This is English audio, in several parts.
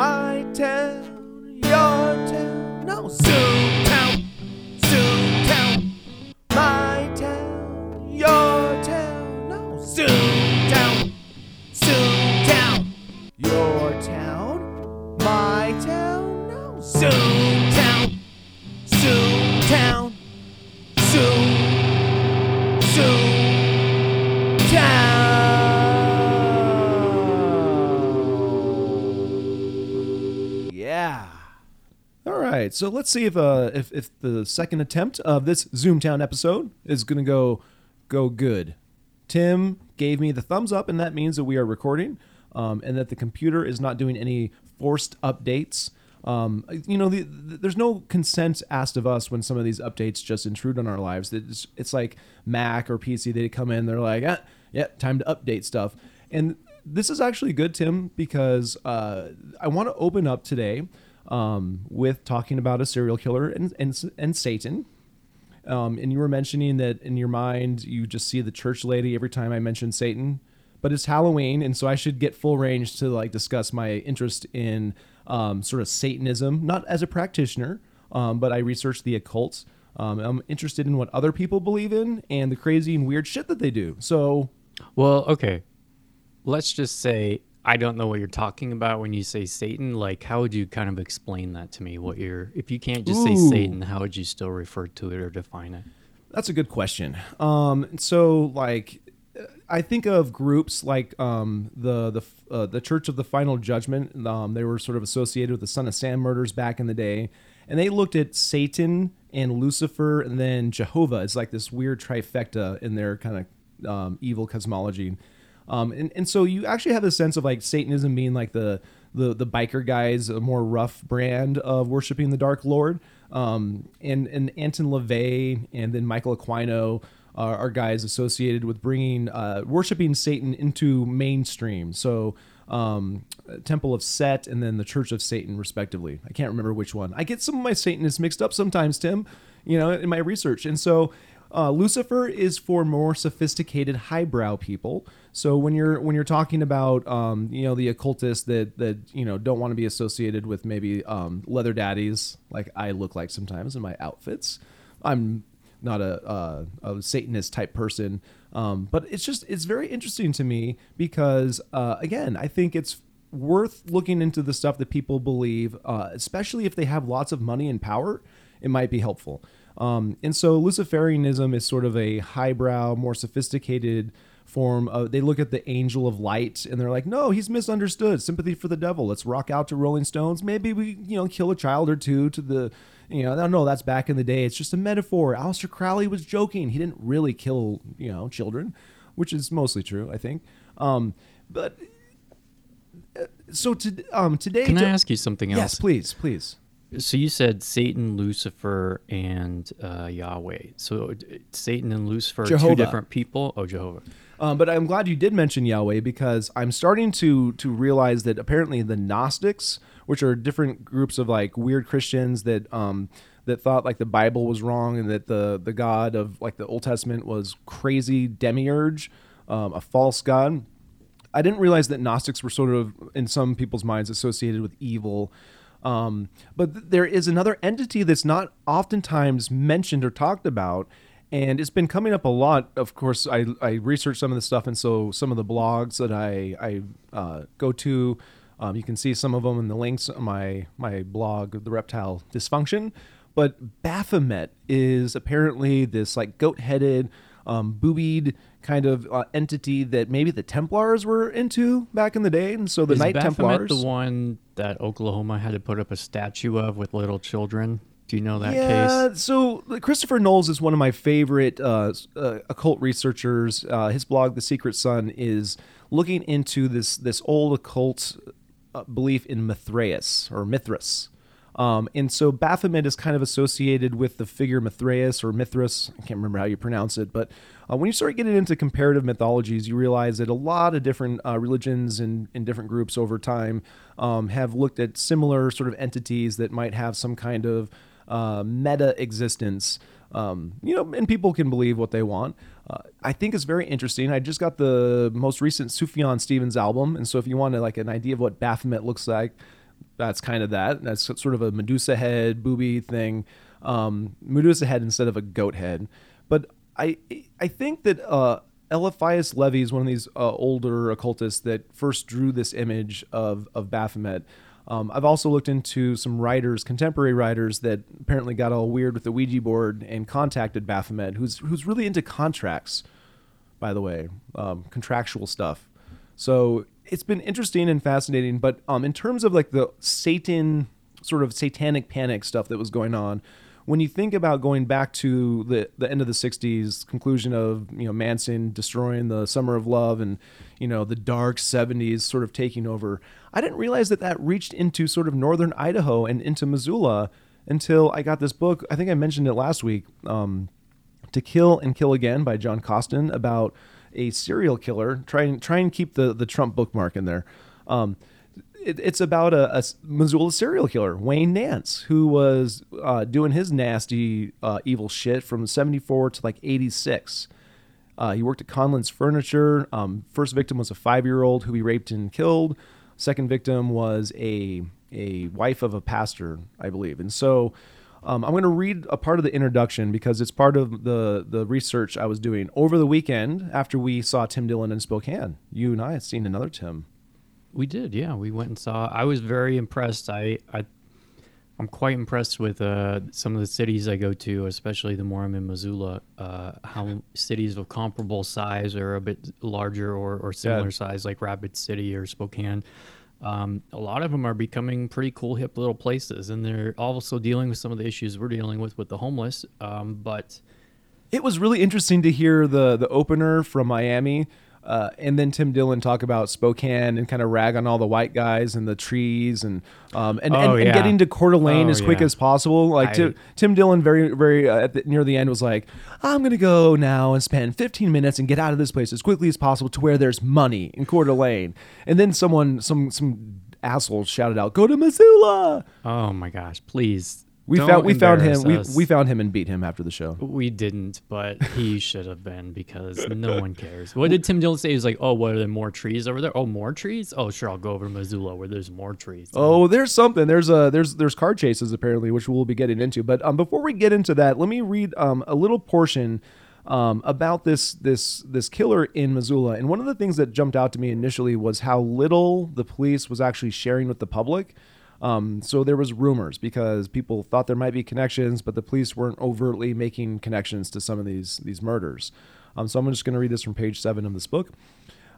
My town, right, so let's see if uh if, if the second attempt of this Zoomtown episode is gonna go go good. Tim gave me the thumbs up, and that means that we are recording, um, and that the computer is not doing any forced updates. Um, you know, the, the, there's no consent asked of us when some of these updates just intrude on our lives. It's, it's like Mac or PC, they come in, they're like, ah, yeah, time to update stuff. And this is actually good, Tim, because uh, I want to open up today um, with talking about a serial killer and, and, and Satan. Um, and you were mentioning that in your mind, you just see the church lady every time I mention Satan. But it's Halloween, and so I should get full range to like discuss my interest in um, sort of Satanism, not as a practitioner, um, but I research the occult. Um, I'm interested in what other people believe in and the crazy and weird shit that they do. So, Well, okay. Let's just say I don't know what you're talking about when you say Satan. Like, how would you kind of explain that to me? What you're, if you can't just say Satan, how would you still refer to it or define it? That's a good question. Um, so like, I think of groups like um, the the uh, the Church of the Final Judgment. Um, they were sort of associated with the Son of Sam murders back in the day, and they looked at Satan and Lucifer and then Jehovah It's like this weird trifecta in their kind of um, evil cosmology. Um, and, and so you actually have a sense of like Satanism being like the the the biker guys, a more rough brand of worshiping the Dark Lord. Um, and and Anton LaVey and then Michael Aquino are, are guys associated with bringing uh, worshiping Satan into mainstream. So um, Temple of Set and then the Church of Satan, respectively. I can't remember which one. I get some of my Satanists mixed up sometimes, Tim. You know, in my research, and so uh, Lucifer is for more sophisticated, highbrow people. So when you're when you're talking about um, you know the occultists that that you know don't want to be associated with maybe um, leather daddies like I look like sometimes in my outfits, I'm not a, a, a Satanist type person. Um, but it's just it's very interesting to me because uh, again I think it's worth looking into the stuff that people believe, uh, especially if they have lots of money and power. It might be helpful. Um, and so Luciferianism is sort of a highbrow, more sophisticated form of. They look at the angel of light and they're like, no, he's misunderstood. Sympathy for the devil. Let's rock out to Rolling Stones. Maybe we, you know, kill a child or two to the, you know, no, that's back in the day. It's just a metaphor. Aleister Crowley was joking. He didn't really kill, you know, children, which is mostly true, I think. Um, but uh, so to, um, today, Can I ask you something else? Yes, please, please. So you said Satan, Lucifer, and uh, Yahweh. So uh, Satan and Lucifer are two different people. Oh, Jehovah. Um, but I'm glad you did mention Yahweh because I'm starting to to realize that apparently the Gnostics, which are different groups of like weird Christians that um, that thought like the Bible was wrong and that the the God of like the Old Testament was crazy demiurge, um, a false god. I didn't realize that Gnostics were sort of in some people's minds associated with evil. Um, but th- there is another entity that's not oftentimes mentioned or talked about, and it's been coming up a lot. Of course, I, I research some of the stuff, and so some of the blogs that I I uh, go to, um, you can see some of them in the links on my my blog, the Reptile Dysfunction. But Baphomet is apparently this like goat-headed, um, boobied kind of uh, entity that maybe the Templars were into back in the day, and so the Is Knight Baphomet Templars. the one that Oklahoma had to put up a statue of with little children? Do you know that yeah, case? so Christopher Knowles is one of my favorite uh, uh, occult researchers. Uh, his blog, The Secret Sun, is looking into this this old occult uh, belief in Mithraeus or Mithras. Um, and so Baphomet is kind of associated with the figure Mithraeus or Mithras. I can't remember how you pronounce it, but uh, when you start getting into comparative mythologies, you realize that a lot of different uh, religions and, and different groups over time um, have looked at similar sort of entities that might have some kind of uh, meta existence. Um, you know, and people can believe what they want. Uh, I think it's very interesting. I just got the most recent Sufjan Stevens album, and so if you want like an idea of what Baphomet looks like, that's kind of that. That's sort of a Medusa head, booby thing. Um, Medusa head instead of a goat head. But I I think that uh, Eliphas Levi is one of these uh, older occultists that first drew this image of of Baphomet. Um, I've also looked into some writers, contemporary writers, that apparently got all weird with the Ouija board and contacted Baphomet, who's who's really into contracts, by the way, um, contractual stuff. So it's been interesting and fascinating. But um, in terms of like the Satan sort of satanic panic stuff that was going on, when you think about going back to the the end of the '60s, conclusion of you know Manson destroying the Summer of Love, and you know the dark '70s sort of taking over, I didn't realize that that reached into sort of northern Idaho and into Missoula until I got this book. I think I mentioned it last week, um, "To Kill and Kill Again" by John Coston about a serial killer. Try and try and keep the the Trump bookmark in there. Um, it, it's about a, a, Missoula serial killer, Wayne Nance, who was uh, doing his nasty, uh, evil shit from 74 to like 86. Uh, he worked at Conlin's Furniture. Um, first victim was a five year old who he raped and killed. Second victim was a, a wife of a pastor, I believe. And so um, I'm going to read a part of the introduction because it's part of the, the research I was doing over the weekend after we saw Tim Dillon in Spokane. You and I had seen another Tim. We did, yeah. We went and saw. I was very impressed. I, I I'm quite impressed with uh, some of the cities I go to, especially the more I'm in Missoula. Uh, how cities of comparable size or a bit larger or, or similar yeah. size, like Rapid City or Spokane, um, a lot of them are becoming pretty cool, hip little places, and they're also dealing with some of the issues we're dealing with with the homeless. Um, but it was really interesting to hear the the opener from Miami uh, and then Tim Dillon talk about Spokane and kind of rag on all the white guys and the trees and um, and, oh, and, yeah. and, getting to Coeur d'Alene oh, as quick yeah. as possible. Like I, Tim, Tim Dillon, very very uh, the, near the end was like, I'm gonna go now and spend 15 minutes and get out of this place as quickly as possible to where there's money in Coeur d'Alene. And then someone some some asshole shouted out, "Go to Missoula!" Oh my gosh! Please we Don't found we found him. We, us. we found him and beat him after the show. We didn't, but he should have been because no one cares. What did Tim Dillon say? He was like, "Oh, what are there more trees over there? Oh, more trees? Oh, sure, I'll go over to Missoula where there's more trees." Oh, there's something. There's a there's there's car chases apparently, which we'll be getting into. But um, before we get into that, let me read um, a little portion um, about this this this killer in Missoula. And one of the things that jumped out to me initially was how little the police was actually sharing with the public. Um, so there was rumors because people thought there might be connections, but the police weren't overtly making connections to some of these these murders. Um, so I'm just going to read this from page seven of this book.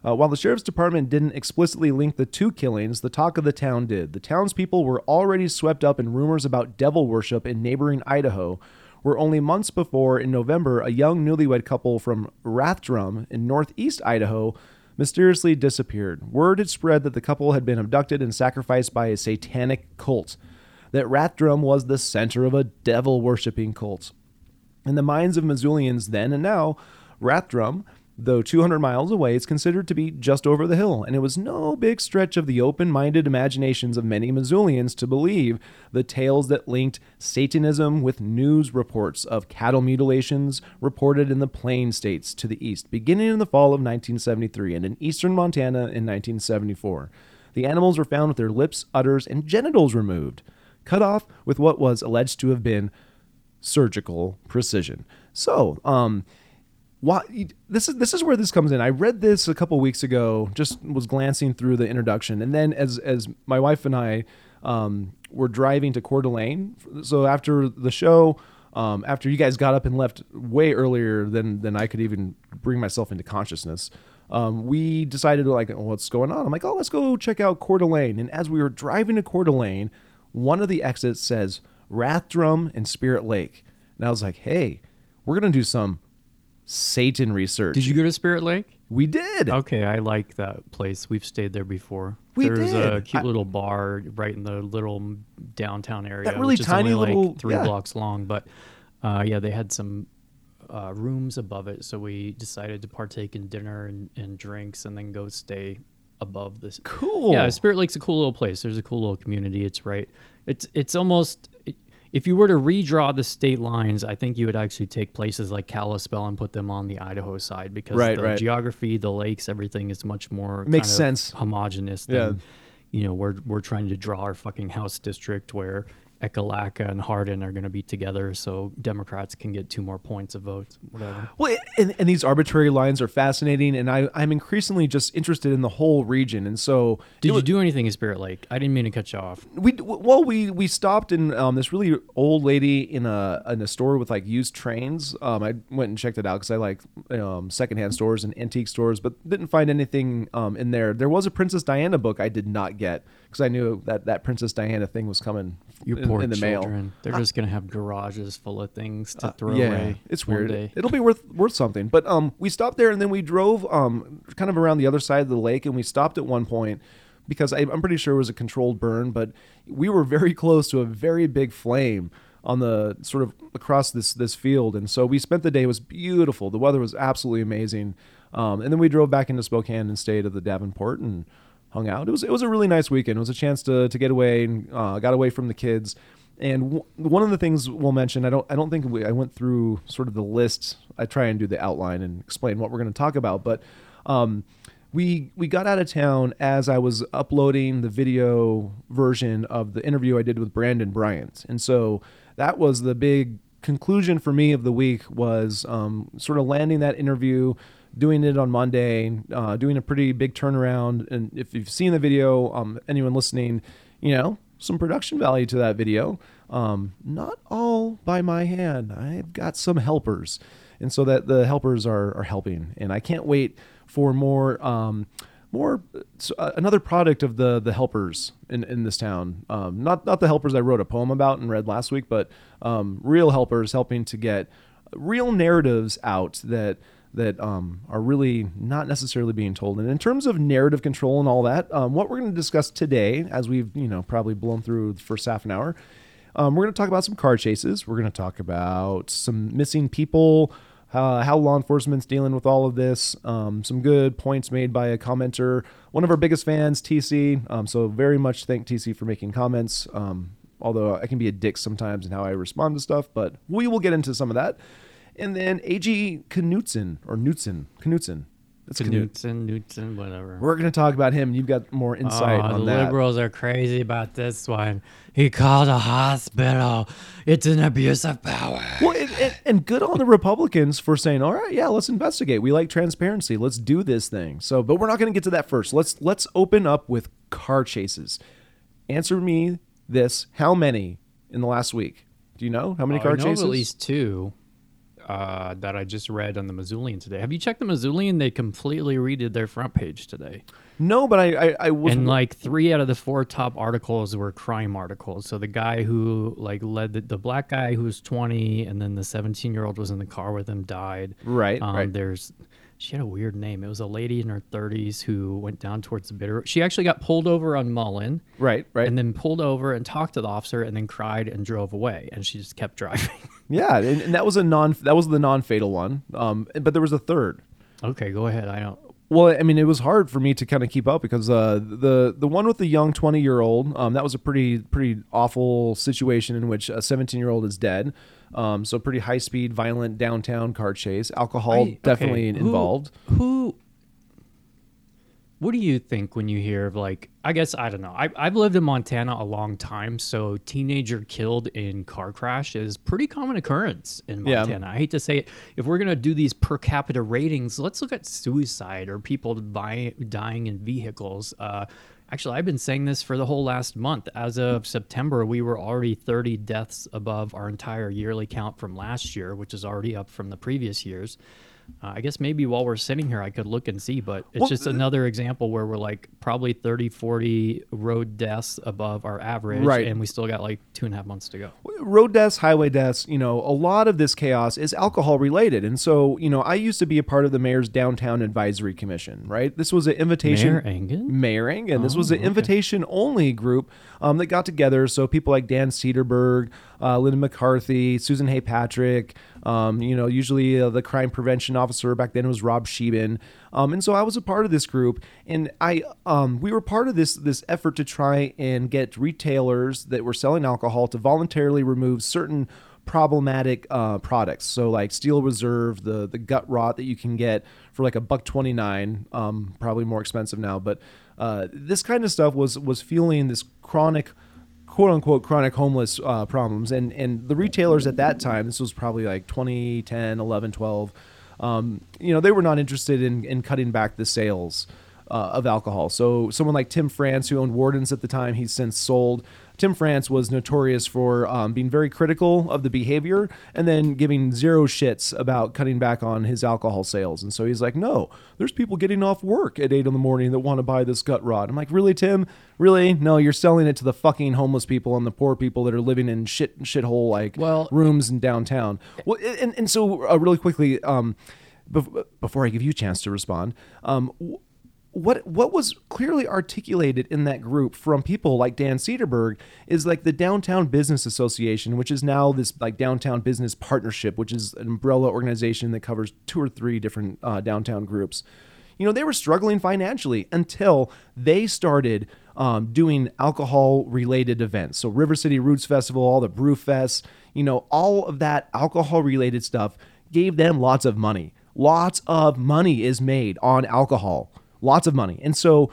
Uh, while the sheriff's department didn't explicitly link the two killings, the talk of the town did. The townspeople were already swept up in rumors about devil worship in neighboring Idaho, where only months before, in November, a young newlywed couple from Rathdrum in northeast Idaho mysteriously disappeared. Word had spread that the couple had been abducted and sacrificed by a satanic cult, that Rathdrum was the center of a devil worshipping cult. In the minds of Missoulians then and now, Rathdrum, though 200 miles away, it's considered to be just over the hill, and it was no big stretch of the open minded imaginations of many Missoulians to believe the tales that linked Satanism with news reports of cattle mutilations reported in the Plain States to the east, beginning in the fall of 1973 and in eastern Montana in 1974. The animals were found with their lips, udders, and genitals removed, cut off with what was alleged to have been surgical precision. So, um, why this is this is where this comes in. I read this a couple weeks ago. Just was glancing through the introduction, and then as as my wife and I um, were driving to Coeur d'Alene, so after the show, um, after you guys got up and left way earlier than than I could even bring myself into consciousness, um, we decided like, what's going on? I'm like, oh, let's go check out Coeur d'Alene. And as we were driving to Coeur d'Alene, one of the exits says Rathdrum and Spirit Lake, and I was like, hey, we're gonna do some Satan research. Did you go to Spirit Lake? We did. Okay, I like that place. We've stayed there before. We There's a cute I- little bar right in the little downtown area. That really tiny only little- like three yeah. blocks long. But uh, yeah, they had some uh, rooms above it, so we decided to partake in dinner and, and drinks, and then go stay above this. Cool. Yeah, Spirit Lake's a cool little place. There's a cool little community. It's right. It's it's almost. If you were to redraw the state lines, I think you would actually take places like Kalispell and put them on the Idaho side because Right, the right. geography, the lakes, everything is much more Makes kind of sense. homogenous Yeah. than you know, we're we're trying to draw our fucking House district where Ekalaka and Hardin are going to be together, so Democrats can get two more points of votes, whatever. Well, and, and these arbitrary lines are fascinating, and I, I'm increasingly just interested in the whole region. And so, Did you was- do anything in Spirit Lake? I didn't mean to cut you off. we well we we stopped in um, this really old lady in a in a store with like used trains. Um, I went and checked it out because I like um, secondhand stores and antique stores, but didn't find anything um, in there. There was a Princess Diana book I did not get because I knew that that Princess Diana thing was coming You in, poor in the mail. children. They're just going to have garages full of things to throw Uh, yeah, away. it's weird. day. It'll be worth worth something. But um, we stopped there and then we drove um, kind of around the other side of the lake, and we stopped at one point because I, I'm pretty sure it was a controlled burn, but we were very close to a very big flame on the sort of across this this field, and so we spent the day. It was beautiful. The weather was absolutely amazing, um, and then we drove back into Spokane and stayed at the Davenport and hung out. It was it was a really nice weekend. It was a chance to to get away and uh, got away from the kids. And w- one of the things we'll mention, I don't I don't think we, I went through sort of the list. I try and do the outline and explain what we're going to talk about, but um, we we got out of town as I was uploading the video version of the interview I did with Brandon Bryant, and so that was the big conclusion for me of the week was um, sort of landing that interview doing it on Monday, uh, doing a pretty big turnaround. And if you've seen the video, um, anyone listening, you know, some production value to that video. Um, not all by my hand. I've got some helpers. And so that the helpers are, are helping. And I can't wait for more. Um, more uh, another product of the the helpers in, in this town um, not not the helpers i wrote a poem about and read last week but um, real helpers helping to get real narratives out that that um, are really not necessarily being told and in terms of narrative control and all that um, what we're going to discuss today as we've you know probably blown through the first half an hour um, we're going to talk about some car chases we're going to talk about some missing people uh, how law enforcement's dealing with all of this. Um, some good points made by a commenter, one of our biggest fans, TC. Um, so very much thank TC for making comments. Um, although I can be a dick sometimes in how I respond to stuff, but we will get into some of that. And then AG Knutson or Knutson, Knutson. That's Knut. Knutson, Knutson, whatever. We're going to talk about him. You've got more insight Oh, on the that. liberals are crazy about this one. He called a hospital. It's an abuse of power. Well, and, and, and good on the Republicans for saying, "All right, yeah, let's investigate. We like transparency. Let's do this thing." So, but we're not going to get to that first. Let's let's open up with car chases. Answer me this: How many in the last week? Do you know how many Oh, car I know chases? at least two uh, that I just read on the Missoulian today. Have you checked the Missoulian? They completely redid their front page today. no, but I I, I was and like three out of the four top articles were crime articles. So the guy who like led the, the black guy who was 20 and then the 17 year old was in the car with him died. Right, Um, right. There's she had a weird name. It was a lady in her 30s who went down towards the bitter. She actually got pulled over on Mullan right, right. and then pulled over and talked to the officer and then cried and drove away. And she just kept driving. Yeah, and, and that was a non that was the non fatal one. Um, but there was a third. okay, go ahead. I don't. Well, I mean, it was hard for me to kind of keep up because uh, the the one with the young twenty year old, um, that was a pretty pretty awful situation in which a seventeen year old is dead. Um, so pretty high speed, violent downtown car chase. Alcohol I- okay, definitely who- involved. Who? What do you think when you hear of like? I guess I don't know. I, I've lived in Montana a long time, so teenager killed in car crash is pretty common occurrence in Yeah. Montana. I hate to say it. If we're gonna do these per capita ratings, let's look at suicide or people buy, dying in vehicles. Uh, actually, I've been saying this for the whole last month. As of September, we were already 30 deaths above our entire yearly count from last year, which is already up from the previous years. Uh, I guess maybe while we're sitting here, I could look and see, but it's Well, just another example where we're like probably 30, 40 road deaths above our average, Right. and we still got like two and a half months to go. road deaths, highway deaths, you know, a lot of this chaos is alcohol related. And so, you know, I used to be a part of the mayor's downtown advisory commission, right? This was an invitation. Mayor Engen? Mayor Engen. This was Oh, an okay. invitation only group um, that got together. So people like Dan Cederberg, uh, Linda McCarthy, Susan Hay Patrick, um, you know, usually uh, the crime prevention officer back then it was Rob Sheben. Um, and so I was a part of this group, and I um, we were part of this this effort to try and get retailers that were selling alcohol to voluntarily remove certain problematic uh, products. So like Steel Reserve, the the gut rot that you can get for like a buck twenty nine, um, probably more expensive now, but uh, this kind of stuff was was fueling this chronic quote unquote chronic homeless uh, problems and and the retailers at that time this was probably like 2010 11 12 um, you know they were not interested in, in cutting back the sales uh, of alcohol. So someone like tim france who owned Worden's at the time he's since sold Tim France was notorious for um, being very critical of the behavior and then giving zero shits about cutting back on his alcohol sales. And so he's like, no, there's people getting off work at eight in the morning that want to buy this gut rod. I'm like, really, Tim? Really? No, you're selling it to the fucking homeless people and the poor people that are living in shit shithole like Well- rooms in downtown. Well, and, and so uh, really quickly, um, bef- before I give you a chance to respond, um, what what was clearly articulated in that group from people like Dan Cederberg is like the Downtown Business Association, which is now this like downtown business partnership, which is an umbrella organization that covers two or three different uh, downtown groups. You know, they were struggling financially until they started um, doing alcohol related events. So River City Roots Festival, all the Brew Fests, you know, all of that alcohol related stuff gave them lots of money. Lots of money is made on alcohol lots of money. And so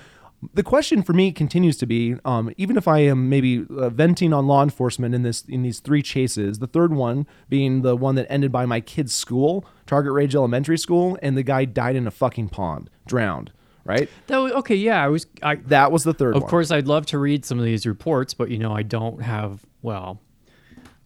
the question for me continues to be, um, even if I am maybe uh, venting on law enforcement in this in these three chases, the third one being the one that ended by my kid's school, Target Range Elementary School, and the guy died in a fucking pond, drowned. Right. That was, okay, yeah, I was. I That was the third of one. course I'd love to read some of these reports, but you know I don't have. Well,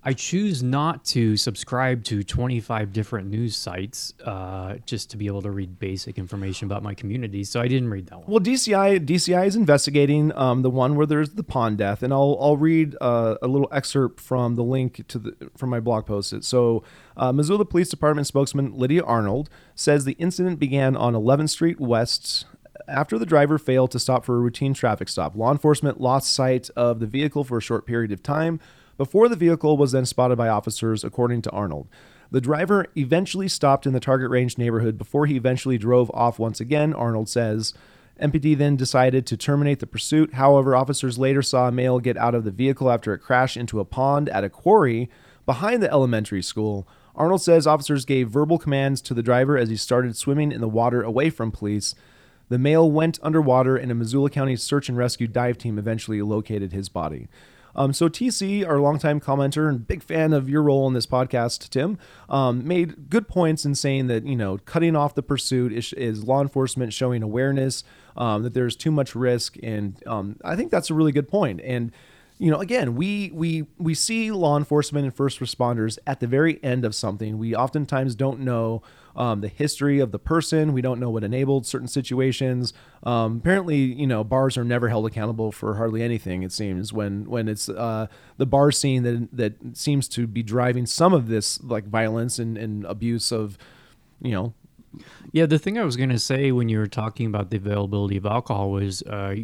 I choose not to subscribe to 25 different news sites uh, just to be able to read basic information about my community. So I didn't read that one. Well, DCI DCI is investigating um, the one where there's the pond death, and I'll I'll read uh, a little excerpt from the link to the from my blog post. So, uh, Missoula Police Department spokesman Lydia Arnold says the incident began on 11th Street West. After the driver failed to stop for a routine traffic stop, law enforcement lost sight of the vehicle for a short period of time before the vehicle was then spotted by officers, according to Arnold. The driver eventually stopped in the target range neighborhood before he eventually drove off once again, Arnold says. MPD then decided to terminate the pursuit. However, officers later saw a male get out of the vehicle after it crashed into a pond at a quarry behind the elementary school. Arnold says officers gave verbal commands to the driver as he started swimming in the water away from police. The male went underwater, and a Missoula County search and rescue dive team eventually located his body. Um, so TC, our longtime commenter and big fan of your role in this podcast, Tim, um, made good points in saying that you know cutting off the pursuit is, is law enforcement showing awareness um, that there's too much risk, and um, I think that's a really good point. And you know, again, we we we see law enforcement and first responders at the very end of something. We oftentimes don't know um, the history of the person. We don't know what enabled certain situations. Um, apparently, you know, bars are never held accountable for hardly anything. It seems when when it's uh, the bar scene that that seems to be driving some of this like violence and, and abuse of, you know, Yeah, the thing I was going to say when you were talking about the availability of alcohol was uh,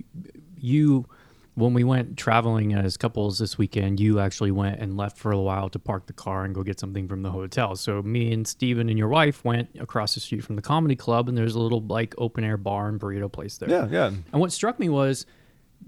you, when we went traveling as couples this weekend, you actually went and left for a while to park the car and go get something from the hotel. So me and Steven and your wife went across the street from the comedy club, and there's a little like open air bar and burrito place there. yeah, yeah, And what struck me was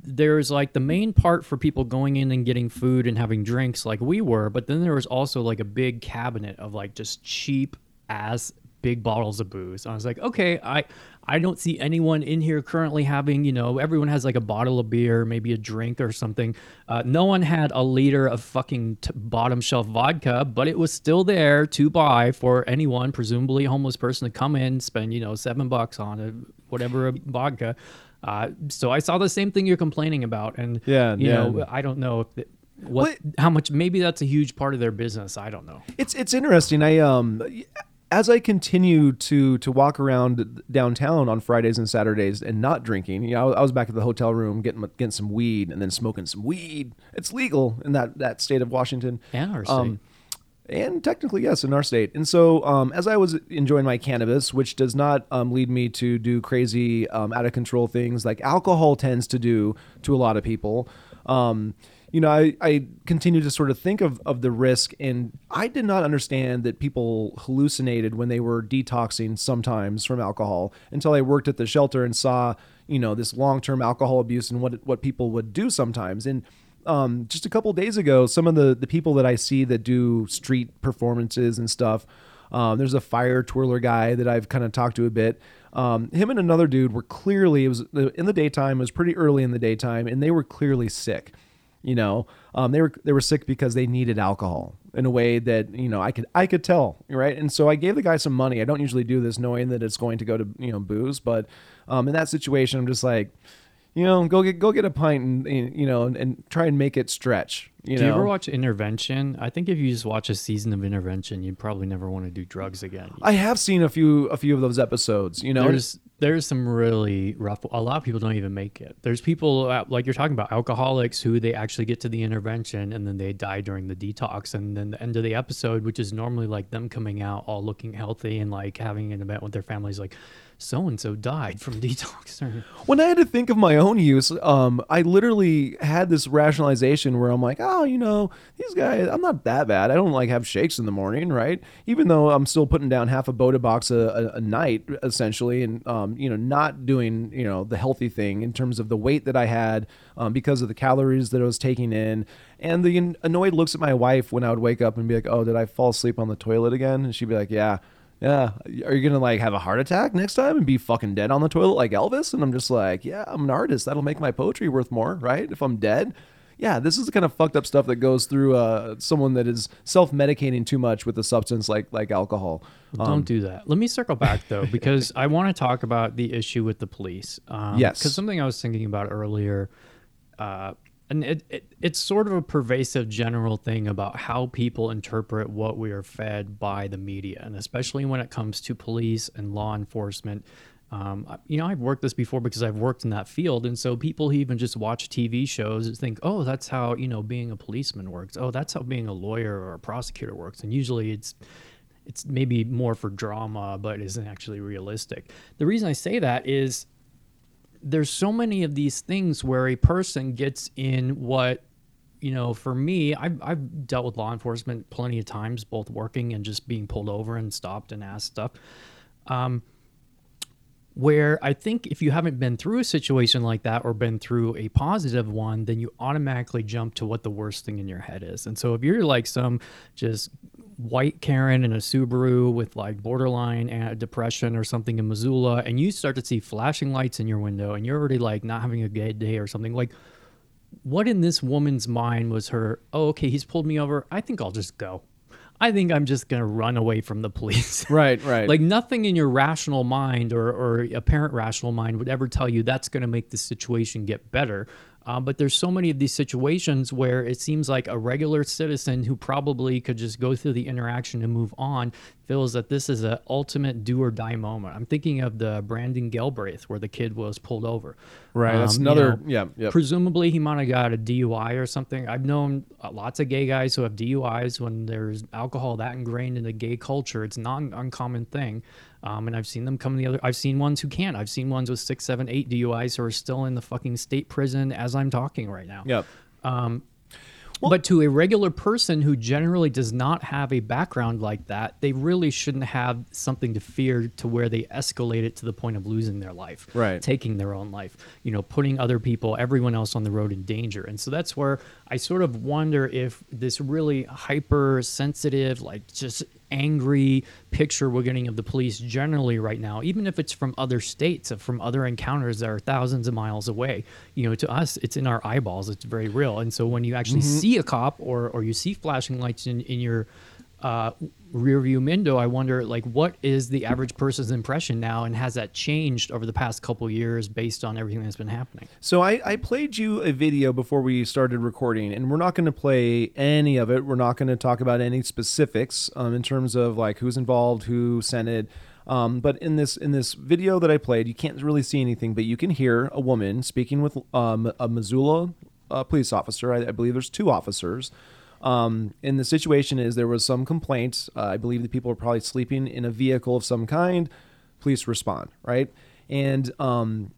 there's like the main part for people going in and getting food and having drinks like we were, but then there was also like a big cabinet of like just cheap ass big bottles of booze. I was like, okay, I I don't see anyone in here currently having, you know, everyone has like a bottle of beer, maybe a drink or something. Uh, no one had a liter of fucking t- bottom shelf vodka, but it was still there to buy for anyone, presumably a homeless person, to come in, spend, you know, seven bucks on a whatever a vodka. Uh, so I saw the same thing you're complaining about, and Yeah, you yeah. know, I don't know if it, what Well, how much maybe that's a huge part of their business. I don't know. It's it's interesting. I um as I continue to to walk around downtown on Fridays and Saturdays and not drinking, you know, I was- I was back at the hotel room getting getting some weed and then smoking some weed. It's legal in that that state of Washington. And our state. Um, and technically, yes, in our state. And so, um, as I was enjoying my cannabis, which does not um, lead me to do crazy, um, out of control things like alcohol tends to do to a lot of people, um, you know, I, I continue to sort of think of, of the risk. And I did not understand that people hallucinated when they were detoxing sometimes from alcohol until I worked at the shelter and saw, you know, this long term alcohol abuse and what, what people would do sometimes. And um, just a couple days ago, some of the the people that I see that do street performances and stuff. Um, there's a fire twirler guy that I've kind of talked to a bit. Um, him and another dude were clearly it was in the daytime. It was pretty early in the daytime, and they were clearly sick. You know, um, they were they were sick because they needed alcohol in a way that you know I could I could tell right. And so I gave the guy some money. I don't usually do this, knowing that it's going to go to you know booze, but um, in that situation, I'm just like you know, go get go get a pint and, you know and, and, try and make it stretch. You do know? you ever watch Intervention? I think if you just watch a season of Intervention, you'd probably never want to do drugs again. I have seen a few a few of those episodes. You know, there's there's some really rough. A lot of people don't even make it. There's people uh, like you're talking about alcoholics who they actually get to the intervention and then they die during the detox, and then the end of the episode, which is normally like them coming out all looking healthy and like having an event with their families, like so and so died from detox. when I had to think of my own use, um, I literally had this rationalization where I'm like, oh, you know, these guys, I'm not that bad. I don't like have shakes in the morning, right? Even though I'm still putting down half a Bota box a, a, a night, essentially, and um, you know, not doing you know the healthy thing in terms of the weight that I had um, because of the calories that I was taking in. And the annoyed looks at my wife when I would wake up and be like, oh, did I fall asleep on the toilet again? And she'd be like, yeah yeah, are you gonna like have a heart attack next time and be fucking dead on the toilet like Elvis? And I'm just like, yeah, I'm an artist. That'll make my poetry worth more, right? If I'm dead. Yeah, this is the kind of fucked up stuff that goes through uh, someone that is self-medicating too much with a substance like like alcohol. Um, Don't do that. Let me circle back though, because I want to talk about the issue with the police. Um, yes, because something I was thinking about earlier. Uh, and it, it, it's sort of a pervasive general thing about how people interpret what we are fed by the media and especially when it comes to police and law enforcement. Um, you know i've worked this before because i've worked in that field and so people who even just watch tv shows think oh that's how you know being a policeman works. Oh that's how being a lawyer or a prosecutor works. And usually it's it's maybe more for drama but isn't actually realistic. The reason i say that is there's so many of these things where a person gets in what you know for me I've, I've dealt with law enforcement plenty of times both working and just being pulled over and stopped and asked stuff um, where I think if you haven't been through a situation like that or been through a positive one, then you automatically jump to what the worst thing in your head is. And so if you're like some just white Karen in a Subaru with like borderline depression or something in Missoula, and you start to see flashing lights in your window, and you're already like not having a good day or something, like what in this woman's mind was her, oh, okay, he's pulled me over. I think I'll just go. I think I'm just gonna run away from the police. Right, right. like nothing in your rational mind or, or apparent rational mind would ever tell you that's gonna make the situation get better. Uh, but there's so many of these situations where it seems like a regular citizen who probably could just go through the interaction and move on feels that this is an ultimate do or die moment. I'm thinking of the Brandon Galbraith where the kid was pulled over. Right. Um, that's another. You know, yeah. Yep. Presumably he might have got a DUI or something. I've known lots of gay guys who have DUIs when there's alcohol that ingrained in the gay culture. It's not an uncommon thing. Um, and I've seen them come the other. I've seen ones who can't. I've seen ones with six, seven, eight DUIs who are still in the fucking state prison as I'm talking right now. Yep. Um, well, but to a regular person who generally does not have a background like that, they really shouldn't have something to fear to where they escalate it to the point of losing their life, right? Taking their own life, you know, putting other people, everyone else on the road in danger. And so that's where I sort of wonder if this really hypersensitive, like just angry picture we're getting of the police generally right now, even if it's from other states, from other encounters that are thousands of miles away. You know, to us, it's in our eyeballs. It's very real. And so when you actually mm-hmm. see a cop or or you see flashing lights in in your uh, rear view window, I wonder like what is the average person's impression now, and has that changed over the past couple years based on everything that's been happening? So I, I played you a video before we started recording, and we're not going to play any of it. We're not going to talk about any specifics um, in terms of like who's involved, who sent it. Um, but in this in this video that I played, you can't really see anything, but you can hear a woman speaking with um, a Missoula uh, police officer. I, I believe there's two officers. Um, and the situation is there was some complaint. Uh, I believe the people were probably sleeping in a vehicle of some kind. Police respond, right? And um,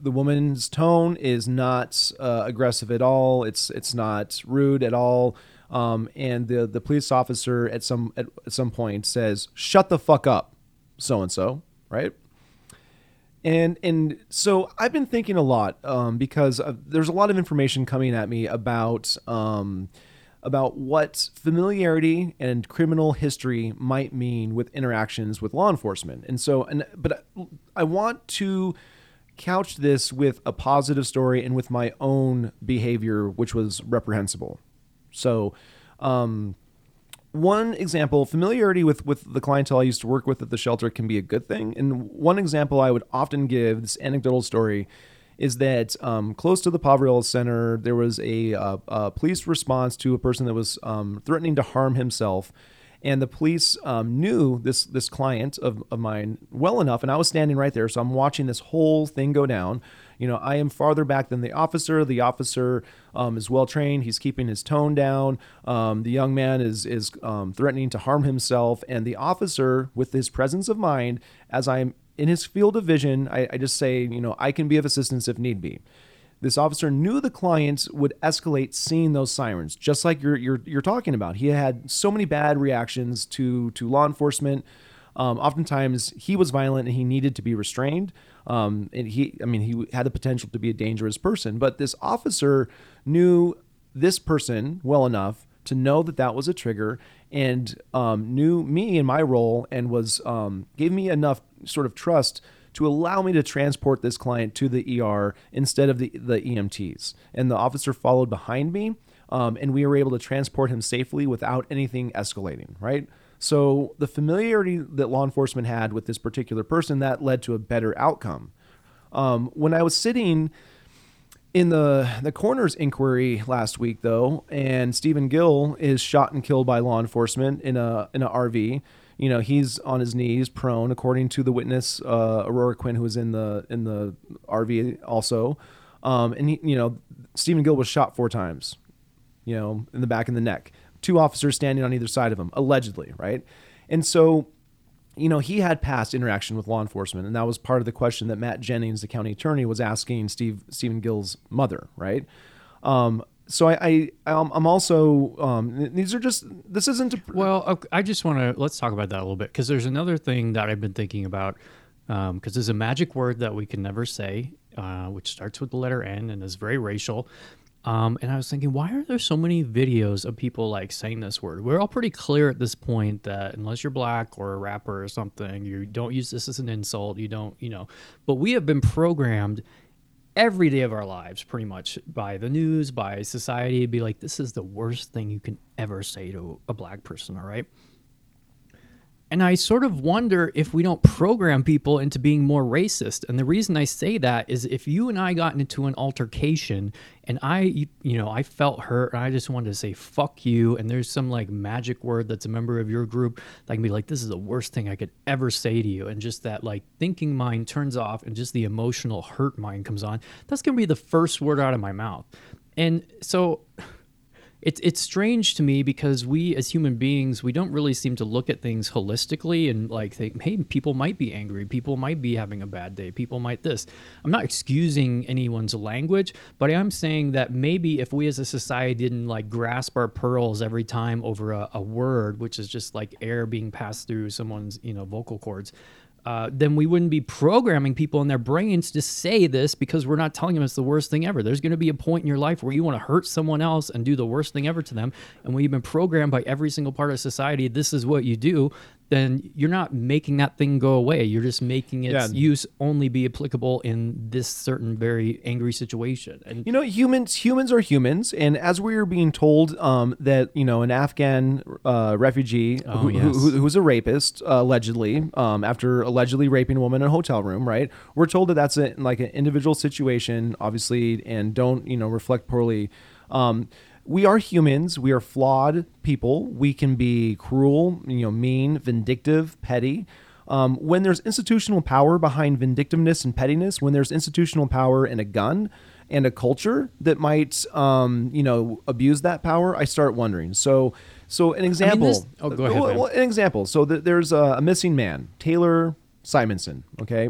the woman's tone is not uh, aggressive at all. It's it's not rude at all. Um, and the the police officer at some at, some point says, "Shut the fuck up, so and so," right? And and so I've been thinking a lot um, because there's a lot of information coming at me about um, about what familiarity and criminal history might mean with interactions with law enforcement. And so, and but I want to couch this with a positive story and with my own behavior, which was reprehensible. So, um, one example, familiarity with with the clientele I used to work with at the shelter can be a good thing. And one example I would often give, this anecdotal story, is that um, close to the Poverello Center, there was a, uh, a, police response to a person that was um, threatening to harm himself. And the police um, knew this this client of, of mine well enough, and I was standing right there, so I'm watching this whole thing go down. You know, I am farther back than the officer. The officer um, is well trained. He's keeping his tone down. Um, the young man is is um, threatening to harm himself, and the officer, with his presence of mind, as I'm in his field of vision, I, I just say, you know, I can be of assistance if need be. This officer knew the client would escalate seeing those sirens, just like you're you're, you're talking about. He had so many bad reactions to to law enforcement. Um, oftentimes, he was violent and he needed to be restrained. Um, and he, I mean, he had the potential to be a dangerous person. But this officer knew this person well enough to know that that was a trigger and um, knew me in my role and was um, gave me enough sort of trust to allow me to transport this client to the ER instead of the, the EMTs. And the officer followed behind me, um, and we were able to transport him safely without anything escalating, right? So the familiarity that law enforcement had with this particular person that led to a better outcome. Um, when I was sitting in the the coroner's inquiry last week, though, and Stephen Gill is shot and killed by law enforcement in a in a RV you know he's on his knees prone according to the witness uh, aurora quinn who was in the in the rv also. Um, and he you know stephen gill was shot four times you know in the back and the neck. Two officers standing on either side of him allegedly right? And so you know he had past interaction with law enforcement and that was part of the question that matt jennings the county attorney was asking steve stephen gill's mother right? Um, so I, I I'm also um, these are just this isn't a, well I just want to let's talk about that a little bit because there's another thing that I've been thinking about because um, there's a magic word that we can never say uh, which starts with the letter N and is very racial um, and I was thinking why are there so many videos of people like saying this word we're all pretty clear at this point that unless you're black or a rapper or something you don't use this as an insult you don't you know but we have been programmed every day of our lives, pretty much by the news, by society, to be like, this is the worst thing you can ever say to a black person, all right? And I sort of wonder if we don't program people into being more racist. And the reason I say that is if you and I got into an altercation and I, you know, I felt hurt and I just wanted to say, fuck you. And there's some like magic word that's a member of your group that can be like, this is the worst thing I could ever say to you. And just that like thinking mind turns off and just the emotional hurt mind comes on. That's going to be the first word out of my mouth. And so it's it's strange to me because we as human beings we don't really seem to look at things holistically and like think hey people might be angry. People might be having a bad day. People might this. I'm not excusing anyone's language but i'm saying that maybe if we as a society didn't like grasp our pearls every time over a, a word which is just like air being passed through someone's you know vocal cords uh, then we wouldn't be programming people in their brains to say this because we're not telling them it's the worst thing ever. There's going to be a point in your life where you want to hurt someone else and do the worst thing ever to them. And when you've been programmed by every single part of society, this is what you do, then you're not making that thing go away. You're just making its yeah. use only be applicable in this certain very angry situation. And you know, humans humans are humans, and as we are being told um, that you know an Afghan uh, refugee oh, who, yes. who, who, was a rapist uh, allegedly um, after allegedly raping a woman in a hotel room, right? We're told that that's a, like an individual situation, obviously, and don't you know reflect poorly. Um, we are humans. We are flawed people. We can be cruel, you know, mean, vindictive, petty. Um, when there's institutional power behind vindictiveness and pettiness, when there's institutional power in a gun and a culture that might, um, you know, abuse that power, I start wondering. So, so an example. I mean, oh, go ahead. Well, an example. So th- there's a, a, missing man, Taylor Simonson. Okay.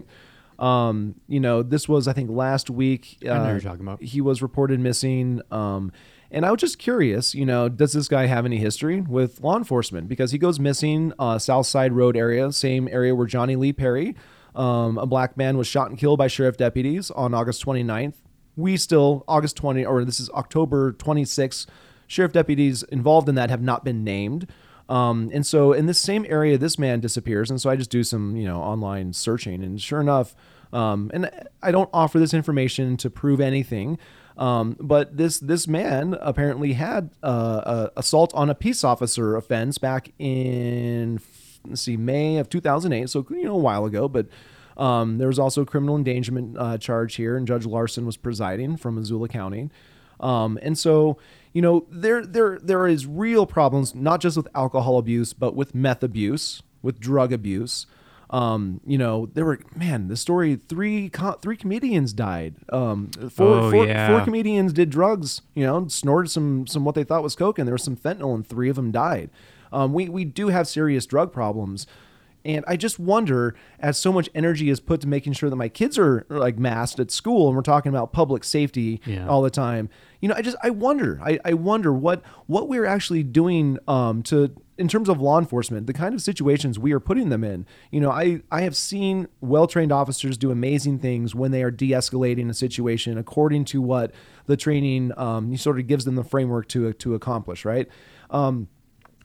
Um, you know, this was I think last week. Uh, I know you're talking about. He was reported missing. Um, and I was just curious, you know, does this guy have any history with law enforcement? Because he goes missing, uh, South Side Road area, same area where Johnny Lee Perry, um, a black man, was shot and killed by sheriff deputies on August 29th. We still, August 20, or this is October 26, sheriff deputies involved in that have not been named. Um, and so in this same area, this man disappears. And so I just do some, you know, online searching. And sure enough, um, and I don't offer this information to prove anything. Um, but this this man apparently had uh, a assault on a peace officer offense back in let's see May of 2008, so you know a while ago. But um, there was also a criminal endangerment uh, charge here, and Judge Larson was presiding from Missoula County. Um, and so you know there there there is real problems not just with alcohol abuse, but with meth abuse, with drug abuse. Um, you know, there were man, the story three co- three comedians died. Um, four, Oh, four- yeah. four comedians did drugs. You know, snorted some some what they thought was coke, and there was some fentanyl, and three of them died. Um, we we do have serious drug problems. And I just wonder, as so much energy is put to making sure that my kids are like masked at school, and we're talking about public safety Yeah. all the time. You know, I just I wonder, I, I wonder what what we're actually doing um, to in terms of law enforcement, the kind of situations we are putting them in. You know, I I have seen well trained officers do amazing things when they are de-escalating a situation according to what the training um, sort of gives them the framework to to accomplish. Right. Um,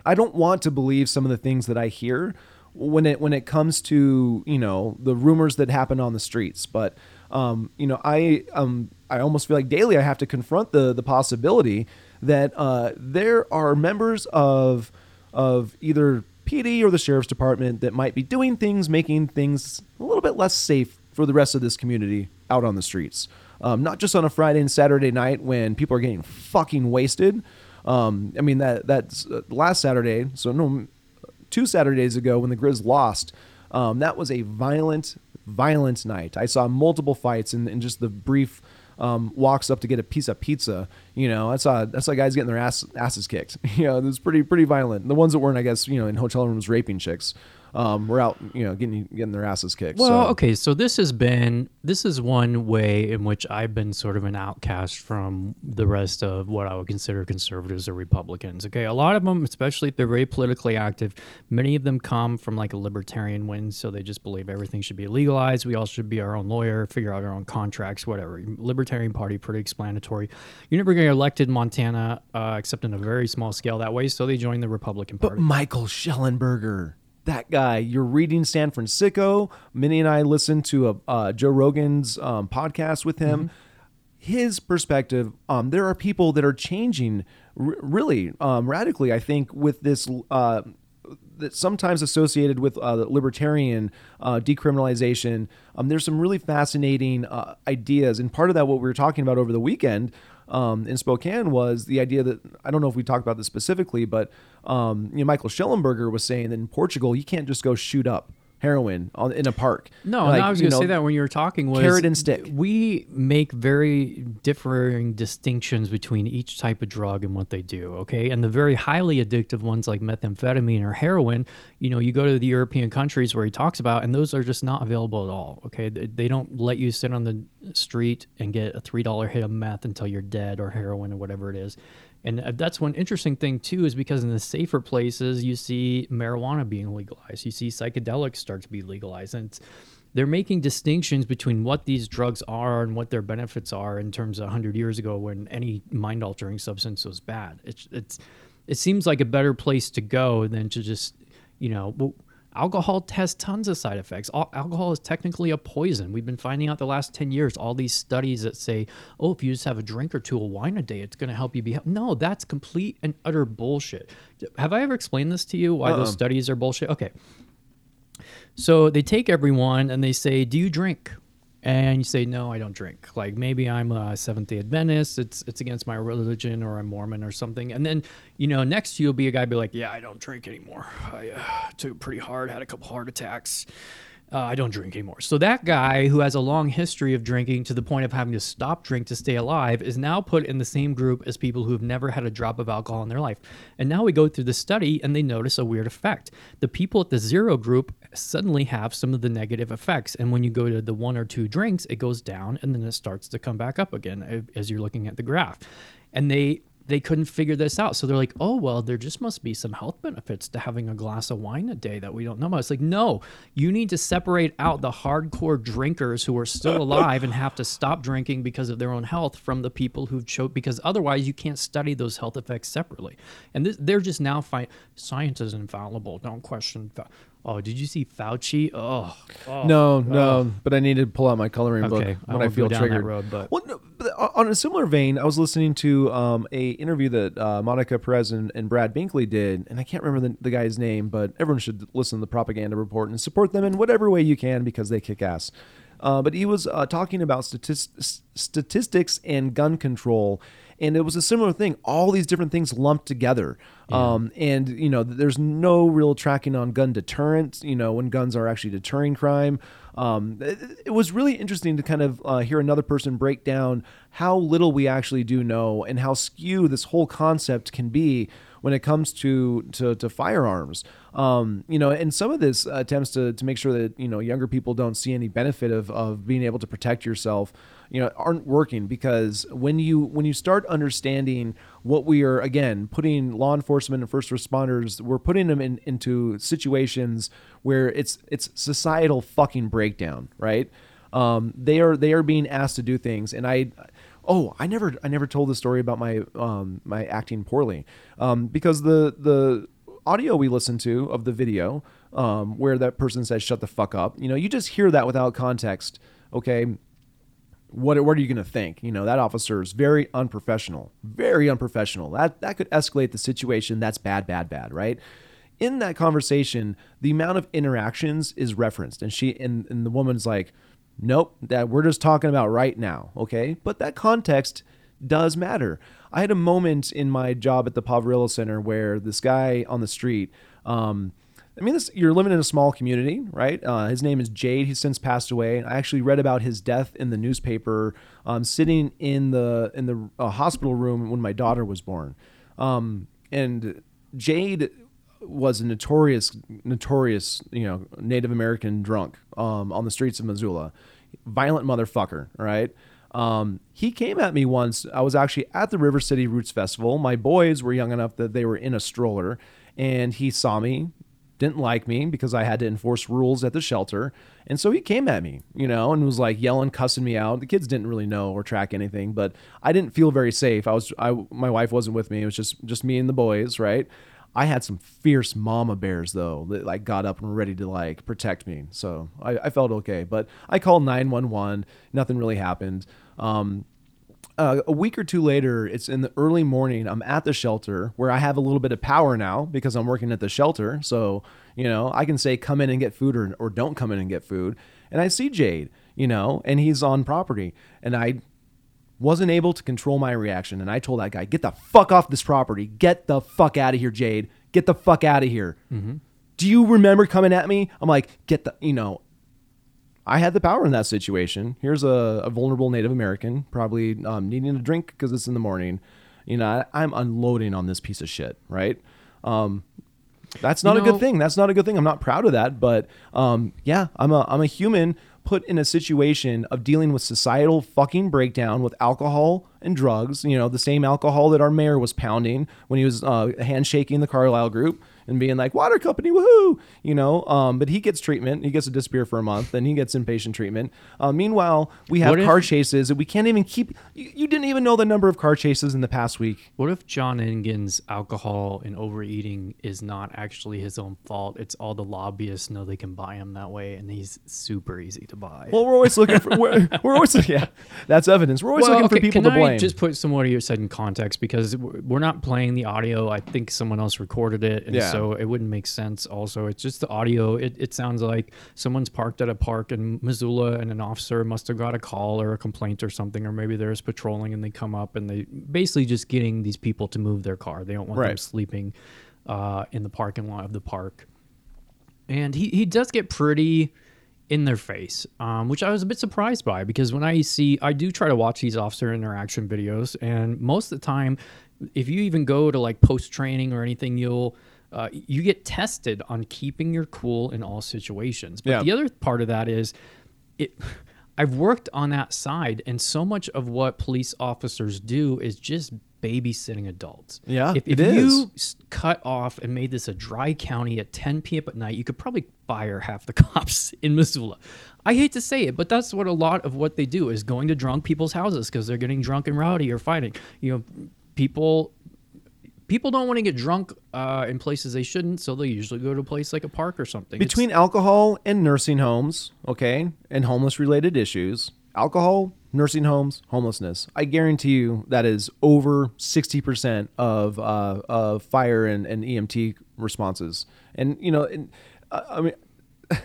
I don't want to believe some of the things that I hear when it when it comes to you know the rumors that happen on the streets. But um, you know, I um I almost feel like daily I have to confront the the possibility that uh, there are members of of either PD or the sheriff's department that might be doing things, making things a little bit less safe for the rest of this community out on the streets. Um, not just on a Friday and Saturday night when people are getting fucking wasted. Um, I mean that that's uh, last Saturday, so no, two Saturdays ago when the Grizz lost. Um, that was a violent, violent night. I saw multiple fights in, in just the brief um, walks up to get a piece of pizza. You know, that's saw that's saw guys getting their ass, asses kicked. You know, it was pretty pretty violent. The ones that weren't, I guess, you know, in hotel rooms raping chicks, um, were out, you know, getting getting their asses kicked. Well, so. okay, so this has been this is one way in which I've been sort of an outcast from the rest of what I would consider conservatives or Republicans. Okay, a lot of them, especially if they're very politically active, many of them come from like a libertarian wing, so they just believe everything should be legalized. We all should be our own lawyer, figure out our own contracts, whatever. Libertarian Party, pretty explanatory. You're never going to get elected in Montana, uh, except in a very small scale that way. So they join the Republican But Party. Michael Schellenberger, that guy, you're reading San Francisco. Minnie and I listened to a uh, Joe Rogan's um, podcast with him. His perspective, um, there are people that are changing r- really um, radically. I think with this. Uh, that's sometimes associated with uh, libertarian uh, decriminalization. Um, there's some really fascinating uh, ideas, and part of that, what we were talking about over the weekend um, in Spokane, was the idea that I don't know if we talked about this specifically, but um, you know, Michael Schellenberger was saying that in Portugal you can't just go shoot up heroin on, in a park. No, Like, no, I was going to say that when you were talking was carrot and stick. We make very differing distinctions between each type of drug and what they do. Okay, and the very highly addictive ones like methamphetamine or heroin, you know, you go to the European countries where he talks about, and those are just not available at all. Okay, they, they don't let you sit on the street and get a three dollar hit of meth until you're dead or heroin or whatever it is. And uh, that's one interesting thing too, is because in the safer places you see marijuana being legalized, you see psychedelics start to be legalized, and they're making distinctions between what these drugs are and what their benefits are in terms of 100 years ago when any mind altering substance was bad. It's it's it seems like a better place to go than to just you know. Alcohol has tons of side effects. Al- Alcohol is technically a poison. We've been finding out the last 10 years all these studies that say, oh, if you just have a drink or two of wine a day, it's going to help you be. hea-" No, that's complete and utter bullshit. Have I ever explained this to you? Why those Uh-uh. studies are bullshit? Okay. So they take everyone and they say, "Do you drink?" And you say, "No, I don't drink." Like maybe I'm a Seventh Day Adventist. It's it's against my religion, or I'm Mormon, or something. And then you know, next to you will be a guy be like, "Yeah, I don't drink anymore. I uh, took it pretty hard, had a couple heart attacks." Uh, I don't drink anymore. So that guy who has a long history of drinking to the point of having to stop drink to stay alive is now put in the same group as people who have never had a drop of alcohol in their life. And now we go through the study and they notice a weird effect. The people at the zero group suddenly have some of the negative effects. And when you go to the one or two drinks, it goes down and then it starts to come back up again as you're looking at the graph. And they they couldn't figure this out. So they're like, oh, well, there just must be some health benefits to having a glass of wine a day that we don't know about. It's like, no, you need to separate out the hardcore drinkers who are still alive and have to stop drinking because of their own health from the people who've choked, because otherwise you can't study those health effects separately. And this, they're just now fight. Science is infallible. Don't question. Fa- oh, did you see Fauci? Oh, oh. No, no, but I need to pull out my coloring book Okay, I when I, won't feel go down that triggered. road, but- well, no, but on a similar vein, I was listening to um, a interview that uh, Monica Perez and, and Brad Binkley did, and I can't remember the, the guy's name, but everyone should listen to the Propaganda Report and support them in whatever way you can because they kick ass. Uh, but he was uh, talking about statis- statistics and gun control, and it was a similar thing. All these different things lumped together, um, and you know, there's no real tracking on gun deterrent. You know, when guns are actually deterring crime. Um, it, it was really interesting to kind of uh, hear another person break down how little we actually do know and how skew this whole concept can be when it comes to to, to firearms. Um, you know, and some of this attempts to, to make sure that you know younger people don't see any benefit of, of being able to protect yourself, you know, aren't working because when you when you start understanding what we are again putting law enforcement and first responders, we're putting them in, into situations where it's it's societal fucking breakdown, right? Um, they are they are being asked to do things, and I oh i never i never told the story about my um my acting poorly. Um because the the audio we listened to of the video um where that person says shut the fuck up you know you just hear that without context okay what what are you going to think you know that officer is very unprofessional very unprofessional that that could escalate the situation that's bad bad bad right in that conversation the amount of interactions is referenced and she and, and the woman's like Nope, that we're just talking about right now, okay? But that context does matter. I had a moment in my job at the Poverello Center where this guy on the street, um, I mean, this, you're living in a small community, right? Uh, his name is Jade. He's since passed away. I actually read about his death in the newspaper, um, sitting in the in the uh, hospital room when my daughter was born. Um, and Jade was a notorious, notorious, you know, Native American drunk um, on the streets of Missoula, violent motherfucker. Right. Um, he came at me once. I was actually at the River City Roots Festival. My boys were young enough that they were in a stroller, and he saw me, didn't like me because I had to enforce rules at the shelter, and so he came at me, you know, and was like yelling, cussing me out. The kids didn't really know or track anything, but I didn't feel very safe. I was, I, my wife wasn't with me. It was just, just me and the boys, right? I had some fierce mama bears though that like got up and were ready to like protect me. So I, I felt okay, but I called 911. Nothing really happened. Um, uh, a week or two later, it's in the early morning. I'm at the shelter where I have a little bit of power now because I'm working at the shelter. So, you know, I can say, come in and get food or, or don't come in and get food. And I see Jade, you know, and he's on property. And I wasn't able to control my reaction. And I told that guy, get the fuck off this property. Get the fuck out of here, Jade. Get the fuck out of here. Do you remember coming at me? I'm like, get the, you know, I had the power in that situation. Here's a, a vulnerable Native American, probably um, needing a drink because it's in the morning. You know, I, I'm unloading on this piece of shit, right? Um, that's not You a good thing. That's not a good thing. I'm not proud of that, but um, yeah, I'm a I'm a human put in a situation of dealing with societal fucking breakdown with alcohol and drugs. You know, the same alcohol that our mayor was pounding when he was uh, handshaking the Carlyle group and being like water company woohoo you know um, but he gets treatment he gets to disappear for a month then he gets inpatient treatment uh, meanwhile we have What if- car chases and we can't even keep you, you didn't even know the number of car chases in the past week What if John Engen's alcohol and overeating is not actually his own fault? It's all the lobbyists know they can buy him that way, and he's super easy to buy. well we're always looking for we're, we're always yeah that's evidence we're always looking for people can to blame I just put some what you said in context because we're we're not playing the audio. I think someone else recorded it, and Yeah. So it wouldn't make sense. Also, it's just the audio. It, it sounds like someone's parked at a park in Missoula, and an officer must have got a call or a complaint or something, or maybe there's patrolling, and they come up and they basically just getting these people to move their car. They don't want them sleeping uh, in the parking lot of the park and he, he does get pretty in their face, um, which I was a bit surprised by because when I see, I do try to watch these officer interaction videos, and most of the time, if you even go to like post training or anything, you'll uh, you get tested on keeping your cool in all situations. But Yeah. the other part of that is, it. I've worked on that side, and so much of what police officers do is just babysitting adults. Yeah, if, if is. you s- cut off and made this a dry county at 10 p.m. at night, you could probably fire half the cops in Missoula. I hate to say it, but that's what a lot of what they do is going to drunk people's houses because they're getting drunk and rowdy or fighting. You know, people people don't want to get drunk uh, in places they shouldn't, so they usually go to a place like a park or something. It's- between alcohol and nursing homes, okay, and homeless related issues, alcohol, nursing homes, homelessness. I guarantee you that is over 60% of, uh, of fire and, and EMT responses. And, you know, and, uh, I mean,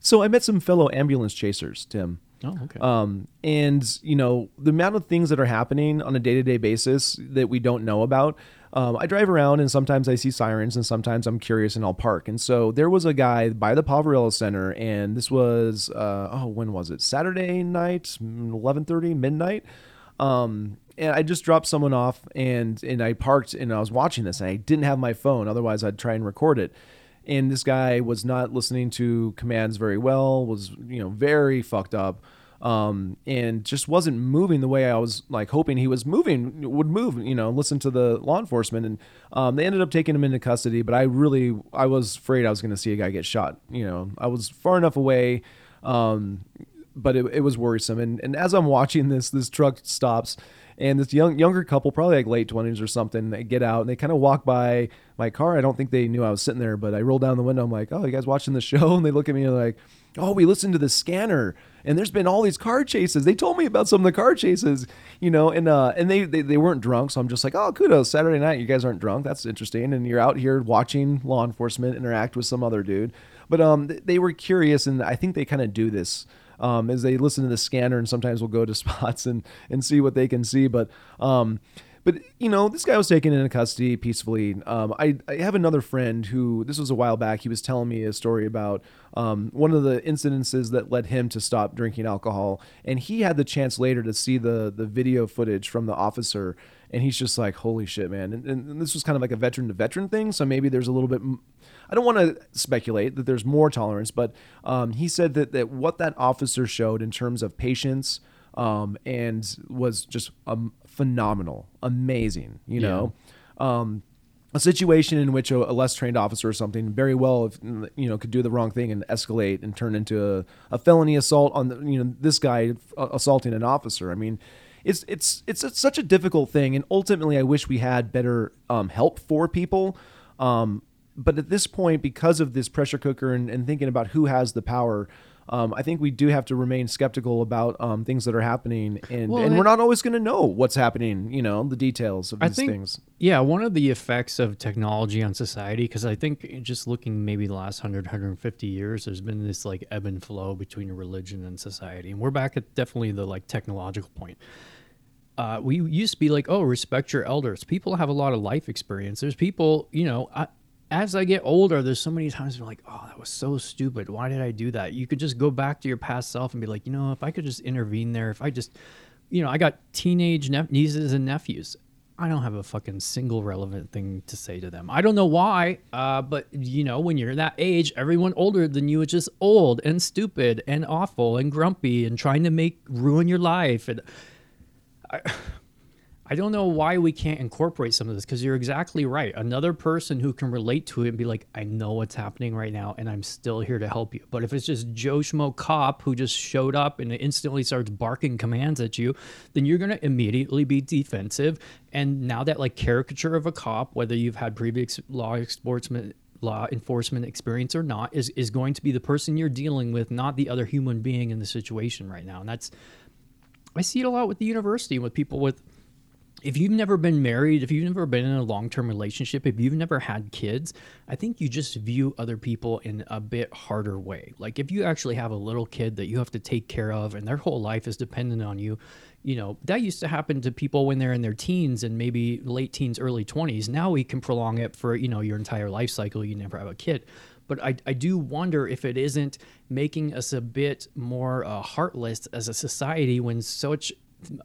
so I met some fellow ambulance chasers, Tim. oh, okay. Um, and you know the amount of things that are happening on a day-to-day basis that we don't know about. Um, I drive around and sometimes I see sirens and sometimes I'm curious and I'll park. And so there was a guy by the Poverello Center, and this was uh, oh when was it? Saturday night, eleven thirty, midnight. Um, and I just dropped someone off and and I parked and I was watching this and I didn't have my phone. Otherwise, I'd try and record it and this guy was not listening to commands very well was you know very fucked up um, and just wasn't moving the way i was like hoping he was moving would move you know listen to the law enforcement and um, they ended up taking him into custody but i really i was afraid i was going to see a guy get shot you know i was far enough away um, but it, it was worrisome and, and as i'm watching this this truck stops and this young younger couple, probably like late twenties or something, they get out and they kind of walk by my car. I don't think they knew I was sitting there, but I roll down the window. I'm like, "Oh, you guys watching the show?" And they look at me and like, "Oh, we listened to the scanner, and there's been all these car chases. They told me about some of the car chases, you know." And uh, and they, they they weren't drunk, so I'm just like, "Oh, kudos, Saturday night, you guys aren't drunk. That's interesting." And you're out here watching law enforcement interact with some other dude, but um, they were curious, and I think they kind of do this um, as they listen to the scanner and sometimes we'll go to spots and, and see what they can see. But, um, but you know, this guy was taken into custody peacefully. Um, I, I have another friend who, this was a while back, he was telling me a story about um, one of the incidences that led him to stop drinking alcohol. And he had the chance later to see the, the video footage from the officer. And he's just like, holy shit, man. And, and this was kind of like a veteran to veteran thing. So maybe there's a little bit, I don't want to speculate that there's more tolerance, but um, he said that, that what that officer showed in terms of patience um, and was just um, phenomenal, amazing, you know. Um, a situation in which a, a less trained officer or something very well, if, you know, could do the wrong thing and escalate and turn into a, a felony assault on the, you know this guy assaulting an officer. I mean, it's it's it's a, such a difficult thing, and ultimately, I wish we had better um, help for people. Um, but at this point, because of this pressure cooker and, and thinking about who has the power, um, I think we do have to remain skeptical about um, things that are happening, and, Well, and I- we're not always going to know what's happening. You know, the details of I these think, things. yeah, one of the effects of technology on society, because I think just looking maybe the last 100, 150 years, there's been this like ebb and flow between religion and society. And we're back at definitely the like technological point. Uh, we used to be like, oh, respect your elders. People have a lot of life experience. There's people, you know, I, as I get older, there's so many times I'm like, oh, that was so stupid. Why did I do that? You could just go back to your past self and be like, you know, if I could just intervene there, if I just, you know, I got teenage nep- nieces and nephews. I don't have a fucking single relevant thing to say to them. I don't know why, uh, but you know, when you're that age, everyone older than you is just old and stupid and awful and grumpy and trying to make ruin your life. And I don't know why we can't incorporate some of this because you're exactly right. Another person who can relate to it and be like, I know what's happening right now and I'm still here to help you. But if it's just Joe Schmo cop who just showed up and instantly starts barking commands at you, then you're going to immediately be defensive. And now that like caricature of a cop, whether you've had previous law enforcement law enforcement experience or not, is, is going to be the person you're dealing with, not the other human being in the situation right now. And that's I see it a lot with the university and with people with if you've never been married, if you've never been in a long term relationship, if you've never had kids, I think you just view other people in a bit harder way. Like if you actually have a little kid that you have to take care of and their whole life is dependent on you, you know, that used to happen to people when they're in their teens and maybe late teens, early 20s. Now we can prolong it for, you know, your entire life cycle. You never have a kid. But I, I do wonder if it isn't making us a bit more uh, heartless as a society when such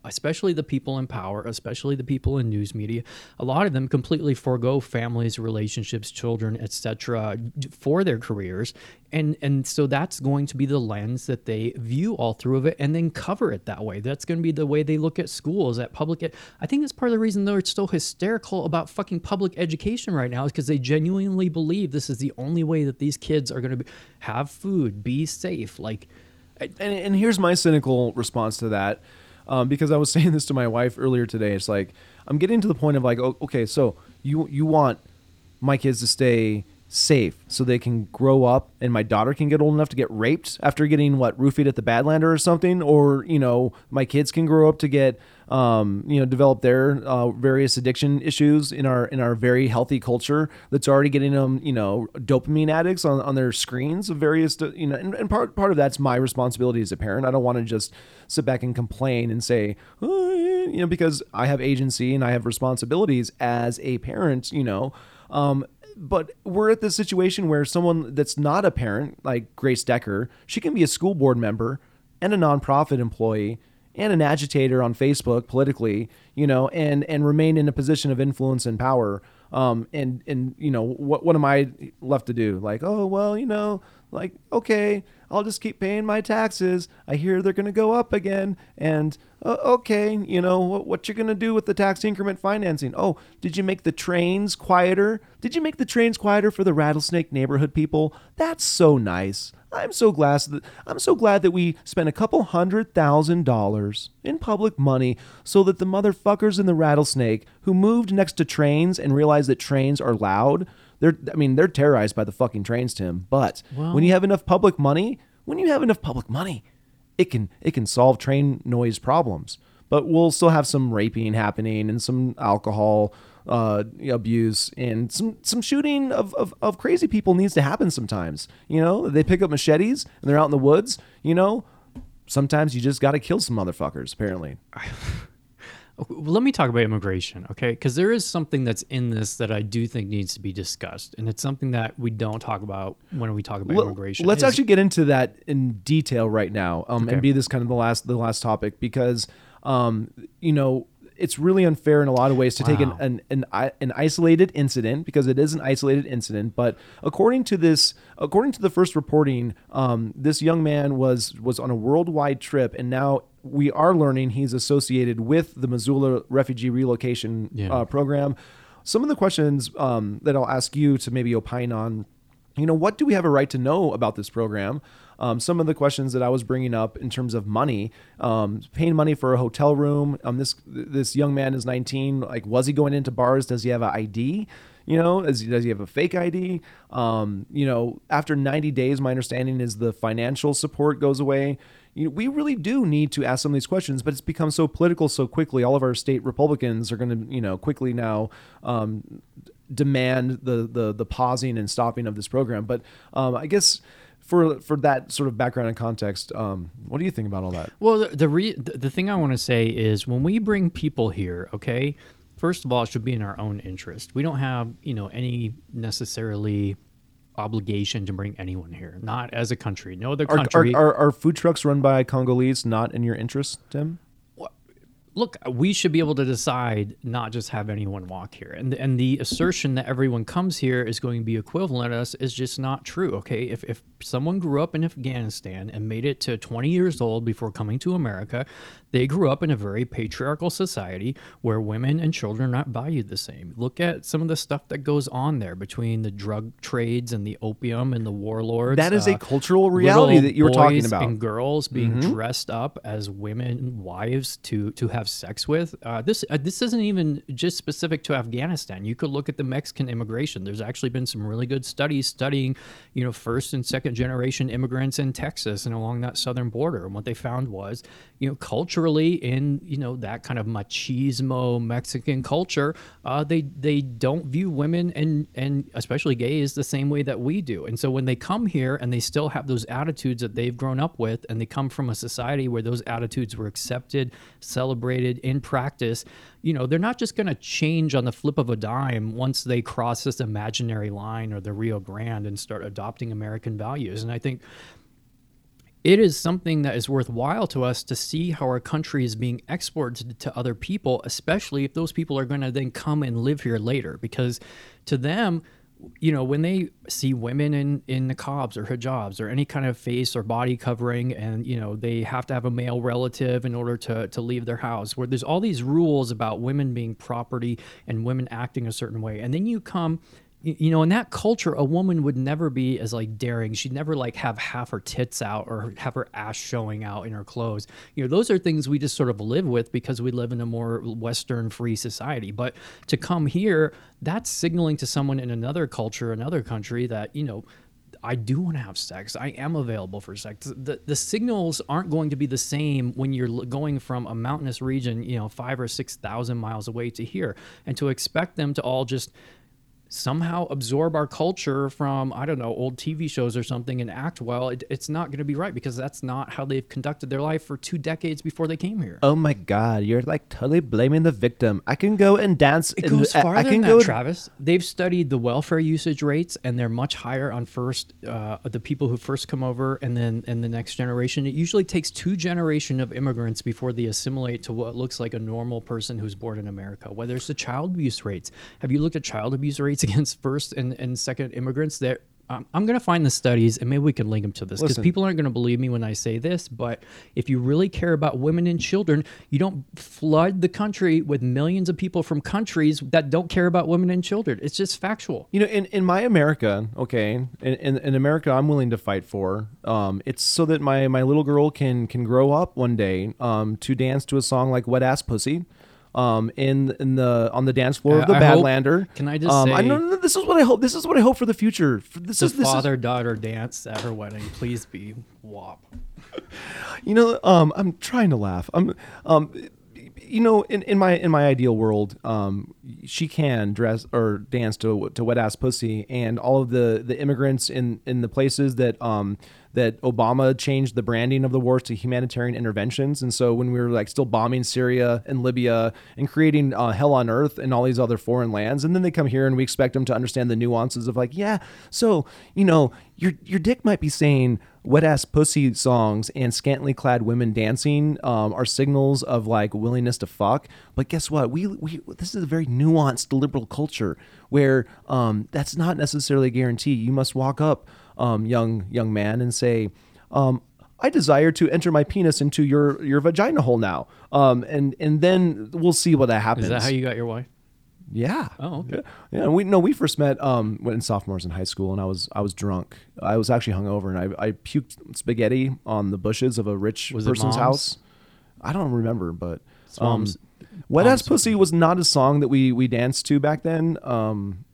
especially the people in power, especially the people in news media, a lot of them completely forego families, relationships, children, etc., for their careers, and and so that's going to be the lens that they view all through of it, and then cover it that way. That's going to be the way they look at schools, at public. Ed- I think that's part of the reason they're so hysterical about fucking public education right now is because they genuinely believe this is the only way that these kids are going to have food, be safe, like. And, and here's my cynical response to that, um, because I was saying this to my wife earlier today. It's like I'm getting to the point of like, oh, okay, so you you want my kids to stay safe so they can grow up and my daughter can get old enough to get raped after getting what roofied at the badlander or something or you know my kids can grow up to get um, you know develop their uh, various addiction issues in our in our very healthy culture that's already getting them you know dopamine addicts on, on their screens of various you know and, and part part of that's my responsibility as a parent. I don't want to just sit back and complain and say oh, you know because i have agency and i have responsibilities as a parent you know um, but we're at this situation where someone that's not a parent, like Grace Decker, she can be a school board member and a nonprofit employee and an agitator on Facebook politically, you know, and and remain in a position of influence and power. Um, and and you know what what am I left to do? Like, oh well, you know, like okay, I'll just keep paying my taxes. I hear they're going to go up again. And uh, okay, you know, what, what you're going to do with the tax increment financing? Oh, did you make the trains quieter? Did you make the trains quieter for the rattlesnake neighborhood people? That's so nice. I'm so glad that I'm so glad that we spent a couple hundred thousand dollars in public money so that the motherfuckers in the rattlesnake who moved next to trains and realized that trains are loud they're I mean they're terrorized by the fucking trains, Tim. But well, when you have enough public money, when you have enough public money, it can it can solve train noise problems. But we'll still have some raping happening and some alcohol uh, abuse and some some shooting of, of, of crazy people needs to happen sometimes. You know, they pick up machetes and they're out in the woods. You know, sometimes you just got to kill some motherfuckers. Apparently. let me talk about immigration, okay? Because there is something that's in this that I do think needs to be discussed, and it's something that we don't talk about when we talk about immigration. Let's actually get into that in detail right now, um, okay. and be this kind of the last the last topic because, um, you know, it's really unfair in a lot of ways to wow. take an, an, an an isolated incident because it is an isolated incident. But according to this, according to the first reporting, um, this young man was was on a worldwide trip, and now we are learning he's associated with the Missoula refugee relocation yeah. uh, program. Some of the questions um, that I'll ask you to maybe opine on, you know, what do we have a right to know about this program? Um, some of the questions that I was bringing up in terms of money, um, paying money for a hotel room. Um, this this young man is 19. Like, was he going into bars? Does he have an ID? You know, does he, does he have a fake ID? Um, you know, after 90 days, my understanding is the financial support goes away. You know, we really do need to ask some of these questions, but it's become so political so quickly. All of our state Republicans are going to, you know, quickly now um, demand the, the the pausing and stopping of this program. But um, I guess for for that sort of background and context, um, what do you think about all that? Well, the the, re- the thing I want to say is when we bring people here, okay, first of all, it should be in our own interest. We don't have you know any necessarily obligation to bring anyone here, not as a country. No other country. Are, are, are, are food trucks run by Congolese not in your interest, Tim? Look, we should be able to decide not just have anyone walk here. And and the assertion that everyone comes here is going to be equivalent to us is just not true. Okay, if if someone grew up in Afghanistan and made it to 20 years old before coming to America, they grew up in a very patriarchal society where women and children are not valued the same. Look at some of the stuff that goes on there between the drug trades and the opium and the warlords. That is uh, a cultural reality that you were talking about. And girls being mm-hmm. dressed up as women wives to to have sex with. Uh, this uh, this isn't even just specific to Afghanistan. You could look at the Mexican immigration. There's actually been some really good studies studying, you know, first and second generation immigrants in Texas and along that southern border. And what they found was, you know, culturally in you know that kind of machismo Mexican culture, uh, they they don't view women and and especially gays the same way that we do. And so when they come here and they still have those attitudes that they've grown up with, and they come from a society where those attitudes were accepted, celebrated in practice, you know they're not just going to change on the flip of a dime once they cross this imaginary line or the Rio Grande and start adopting American values. And I think it is something that is worthwhile to us to see how our country is being exported to other people, especially if those people are going to then come and live here later. Because to them, you know, when they see women in in niqabs or hijabs or any kind of face or body covering, and you know they have to have a male relative in order to to leave their house, where there's all these rules about women being property and women acting a certain way, and then you come you know in that culture a woman would never be as like daring she'd never like have half her tits out or have her ass showing out in her clothes you know those are things we just sort of live with because we live in a more western free society but to come here that's signaling to someone in another culture another country that you know I do want to have sex. I am available for sex. The, the signals aren't going to be the same when you're going from a mountainous region, you know, five or 6,000 miles away to here. And to expect them to all just somehow absorb our culture from I don't know old TV shows or something and act well, it, it's not going to be right because that's not how they've conducted their life for two decades before they came here. Oh my God, you're like totally blaming the victim. I can go and dance. It goes the, farther I can than go. that, Travis. They've studied the welfare usage rates, and they're much higher on first uh, the people who first come over, and then in the next generation. It usually takes two generation of immigrants before they assimilate to what looks like a normal person who's born in America. Whether it's the child abuse rates, have you looked at child abuse rates against first and, and second immigrants? That um, I'm going to find the studies and maybe we can link them to this because people aren't going to believe me when I say this. But if you really care about women and children, you don't flood the country with millions of people from countries that don't care about women and children. It's just factual. You know, in, in my America, okay, in, in, in America, I'm willing to fight for. Um, it's so that my, my little girl can can grow up one day um, to dance to a song like "Wet Ass Pussy." Um, in in the on the dance floor of the I- I hope- Badlander. can I just um, I say- no, no, no, this is what I hope. This is what I hope for the future. For- This The is this is father daughter dance at her wedding. Please be wop. You know, um, I'm trying to laugh. I'm, um, you know, in, in my in my ideal world, um, she can dress or dance to to wet ass pussy, and all of the the immigrants in in the places that um that Obama changed the branding of the wars to humanitarian interventions, and so when we were like still bombing Syria and Libya and creating uh, hell on earth in all these other foreign lands, and then they come here and we expect them to understand the nuances of like, yeah, so you know, your your dick might be saying wet ass pussy songs and scantily clad women dancing um, are signals of like willingness to fuck. But guess what? We we this is a very nuanced liberal culture where um, that's not necessarily a guarantee. You must walk up, um, young young man, and say. Um, I desire to enter my penis into your, your vagina hole now, um, and and then we'll see what that happens. Is that how you got your wife? Yeah. Oh, okay. Yeah. yeah. We no, we first met um when in sophomores in high school, and I was I was drunk. I was actually hungover, and I I puked spaghetti on the bushes of a rich Was person's house. I don't remember, but um, "Wet Ass Pussy" was not a song that we we danced to back then. Um,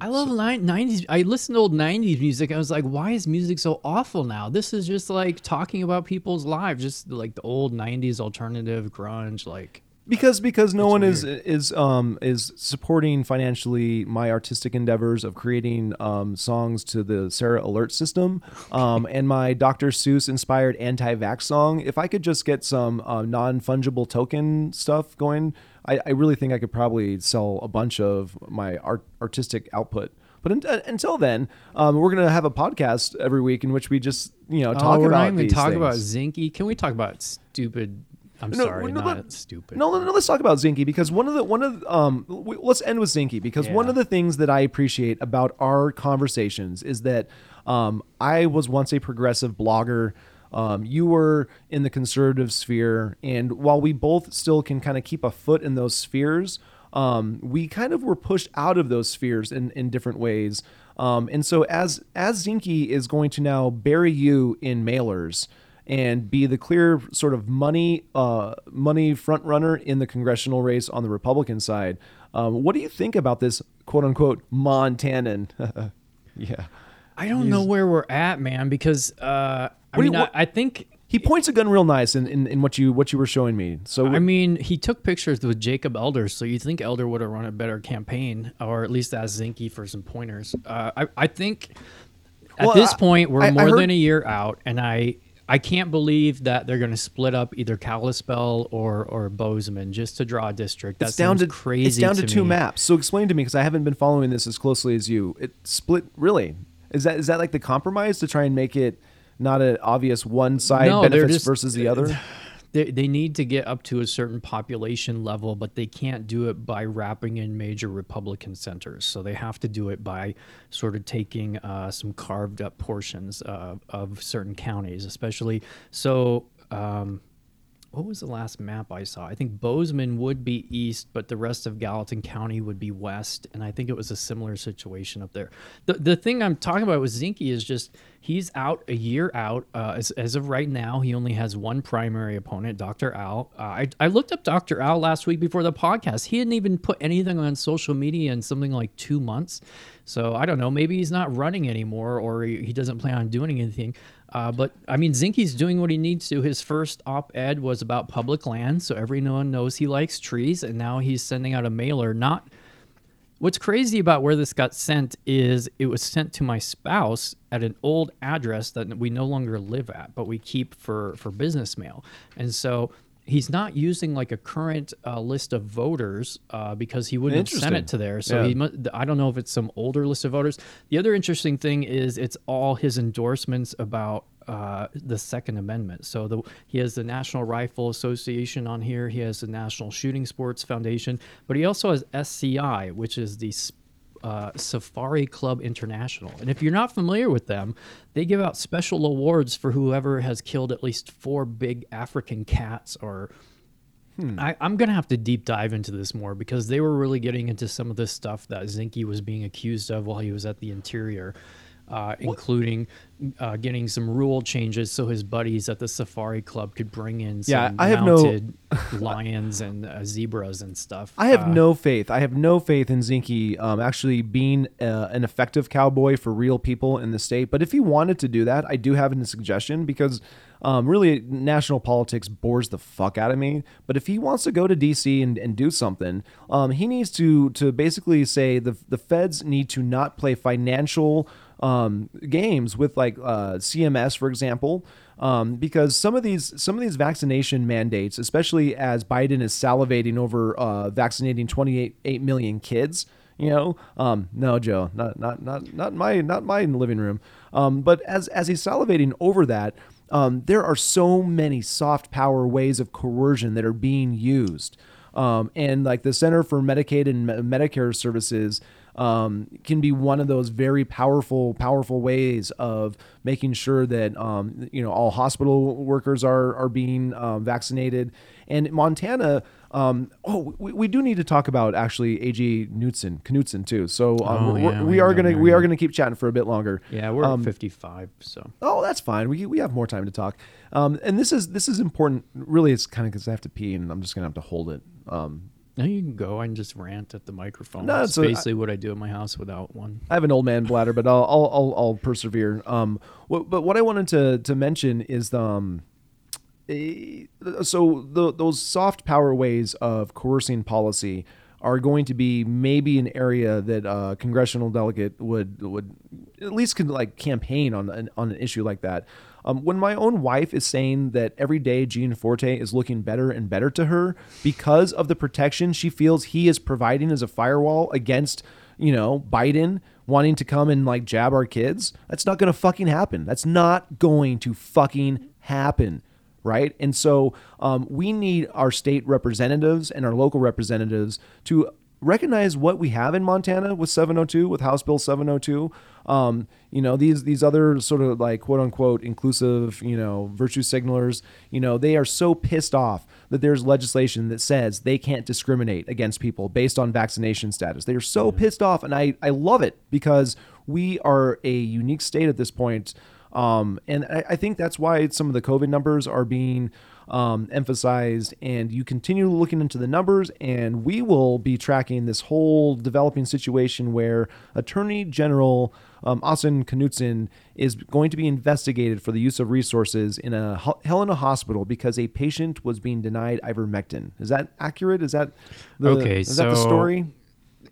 I love nine- 90s. I listened to old 90s music. I was like, why is music so awful now? This is just like talking about people's lives, just like the old 90s alternative grunge. Like, because because no one is is um is supporting financially my artistic endeavors of creating um songs to the Sarah alert system um and my Dr. Seuss inspired anti-vax song if I could just get some uh, non-fungible token stuff going I, I really think I could probably sell a bunch of my art artistic output but un- uh, until then um, we're gonna have a podcast every week in which we just you know talk oh, we're about not even these talking about things. Zinke. Can we talk about stupid? I'm No, sorry, no, not let- stupid. No, no, no, let's talk about Zinke because one of the one of um w- let's end with Zinke because one of the things that I appreciate about our conversations is that um I was once a progressive blogger. Um, you were in the conservative sphere, and while we both still can kind of keep a foot in those spheres, um, we kind of were pushed out of those spheres in, in different ways. Um, and so as as Zinke is going to now bury you in mailers and be the clear sort of money uh, money front runner in the congressional race on the Republican side. Um, what do you think about this quote unquote Montanan? yeah, I don't know where we're at, man, because uh, I mean, I, I think. he points a gun real nice in, in, in what you what you were showing me. So I mean, he took pictures with Jacob Elder, so you think Elder would have run a better campaign, or at least ask Zinke for some pointers. Uh, I, I think at Well, this I- point we're I- I more heard- than a year out, and I I can't believe that they're going to split up either Kalispell or or Bozeman just to draw a district. That's down to crazy. It's down to, two me. maps. So explain to me because I haven't been following this as closely as you. It split really. Is that is that like the compromise to try and make it not an obvious one side No, benefits just- versus the other. They, they need to get up to a certain population level, but they can't do it by wrapping in major Republican centers. So they have to do it by sort of taking uh, some carved up portions uh, of certain counties, especially. So, um, what was the last map I saw? I think Bozeman would be east, but the rest of Gallatin County would be west. And I think it was a similar situation up there. The, the thing I'm talking about with Zinke is just he's out a year out. Uh, as, as of right now, he only has one primary opponent, Dr. Al. Uh, I, I looked up Dr. Al last week before the podcast. He hadn't even put anything on social media in something like two months. So I don't know. Maybe he's not running anymore or he, he doesn't plan on doing anything. Uh, but I mean, Zinke's doing what he needs to. His first op ed was about public land, so everyone knows he likes trees, and now he's sending out a mailer. Not what's crazy about where this got sent is it was sent to my spouse at an old address that we no longer live at, but we keep for for business mail, and so. He's not using like a current uh, list of voters uh, because he wouldn't have sent it to there. So Yeah. he mu- I don't know if it's some older list of voters. The other interesting thing is it's all his endorsements about uh, the Second Amendment. So the, he has the National Rifle Association on here. He has the National Shooting Sports Foundation, but he also has SCI, which is the uh, Safari Club International. And if you're not familiar with them, they give out special awards for whoever has killed at least four big African cats or I, I'm gonna have to deep dive into this more because they were really getting into some of this stuff that Zinke was being accused of while he was at the interior, uh, including uh, getting some rule changes so his buddies at the Safari Club could bring in some Yeah, I have no- lions and uh, zebras and stuff. I have Uh, no faith. I have no faith in Zinke um, actually being uh, an effective cowboy for real people in the state. But if he wanted to do that, I do have a suggestion because um, really national politics bores the fuck out of me. But if he wants to go to DC and, and do something, um, he needs to to basically say the the feds need to not play financial um, games with like uh, CMS, for example, um, because some of these some of these vaccination mandates, especially as Biden is salivating over uh, vaccinating 28 8 million kids. You know, um, no, Joe, not not not not my not my living room. Um, but as as he's salivating over that, um, there are so many soft power ways of coercion that are being used. Um, and like the Center for Medicaid and Medicare Services um, can be one of those very powerful, powerful ways of making sure that um, you know all hospital workers are are being um, vaccinated. And Montana, um, oh, we, we do need to talk about actually AG Knudsen, Knudsen too. So um, Oh, yeah, we are gonna there, we are gonna keep chatting for a bit longer. Yeah, we're Um, at 55, so Oh, that's fine. We we have more time to talk. Um, and this is this is important. Really, it's kind of because I have to pee, and I'm just gonna have to hold it. Um, no, you can go I can just rant at the microphone. No, That's it's a- basically what I do at my house without one. I have an old man bladder, but I'll I'll I'll, I'll persevere. Um, what, but what I wanted to to mention is the um, eh, so the, those soft power ways of coercing policy are going to be maybe an area that a congressional delegate would would at least could like campaign on an, on an issue like that. Um, when my own wife is saying that every day Gianforte is looking better and better to her because of the protection she feels he is providing as a firewall against, you know, Biden wanting to come and like jab our kids, that's not going to fucking happen. That's not going to fucking happen right? And so um, we need our state representatives and our local representatives to recognize what we have in Montana with 702, with House Bill 702. Um, you know, these these other sort of like quote unquote inclusive, you know, virtue signalers, you know, they are so pissed off that there's legislation that says they can't discriminate against people based on vaccination status. They are so pissed off, and I, I love it because we are a unique state at this point um, and I, I think that's why some of the COVID numbers are being um, emphasized. And you continue looking into the numbers, and we will be tracking this whole developing situation where Attorney General um, Austin Knudsen is going to be investigated for the use of resources in a Hel- Helena hospital because a patient was being denied ivermectin. Is that accurate? Is that the, Okay, Is that the so- story?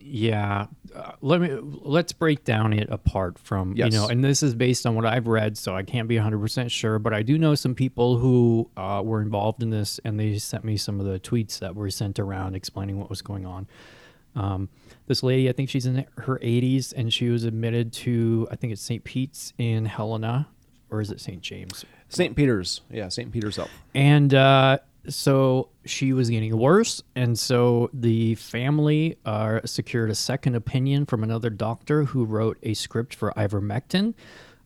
Yeah, uh, let me let's break down it apart from Yes. you know, and this is based on what I've read, so I can't be 100% sure, but I do know some people who uh, were involved in this, and they sent me some of the tweets that were sent around explaining what was going on. Um, this lady, I think she's in her 80s, and she was admitted to I think it's St. Pete's in Helena or is it St. James? St. Peter's. Yeah, St. Peter's Health. And uh, so she was getting worse, and so the family uh, secured a second opinion from another doctor who wrote a script for ivermectin.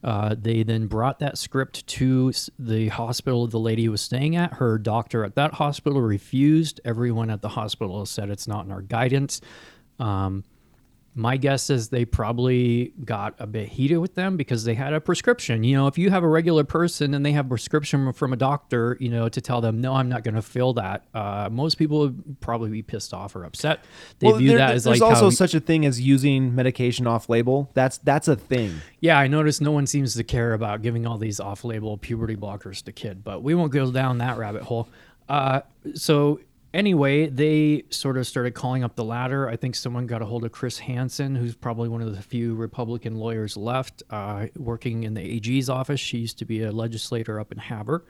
Uh, they then brought that script to the hospital the lady was staying at. Her doctor at that hospital refused. Everyone at the hospital said it's not in our guidance. Um, my guess is they probably got a bit heated with them because they had a prescription. You know, if you have a regular person and they have a prescription from a doctor, you know, to tell them, no, I'm not going to fill that, uh, most people would probably be pissed off or upset. They view there- that as there's like also how, such a thing as using medication off label. That's that's a thing. yeah, I noticed no one seems to care about giving all these off-label puberty blockers to kid, but we won't go down that rabbit hole. Uh, so anyway, they sort of started calling up the ladder. I think someone got a hold of Chris Hansen, who's probably one of the few Republican lawyers left, uh, working in the AG's office. She used to be a legislator up in Havre.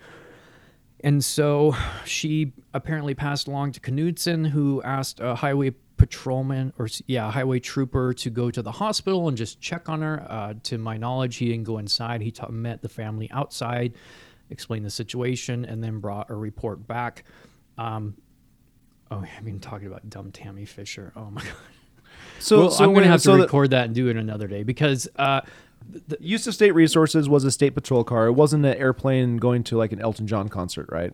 And so she apparently passed along to Knudsen, who asked a highway patrolman or yeah, a highway trooper to go to the hospital and just check on her. Uh, to my knowledge, he didn't go inside. He met the family outside, explained the situation, and then brought a report back. Um, oh, I mean, talking about dumb Tammy Fisher. Oh my god. So, well, so I'm gonna when- have to so the- record that and do it another day because uh, use of state resources was a state patrol car. It wasn't an airplane going to like an Elton John concert, right?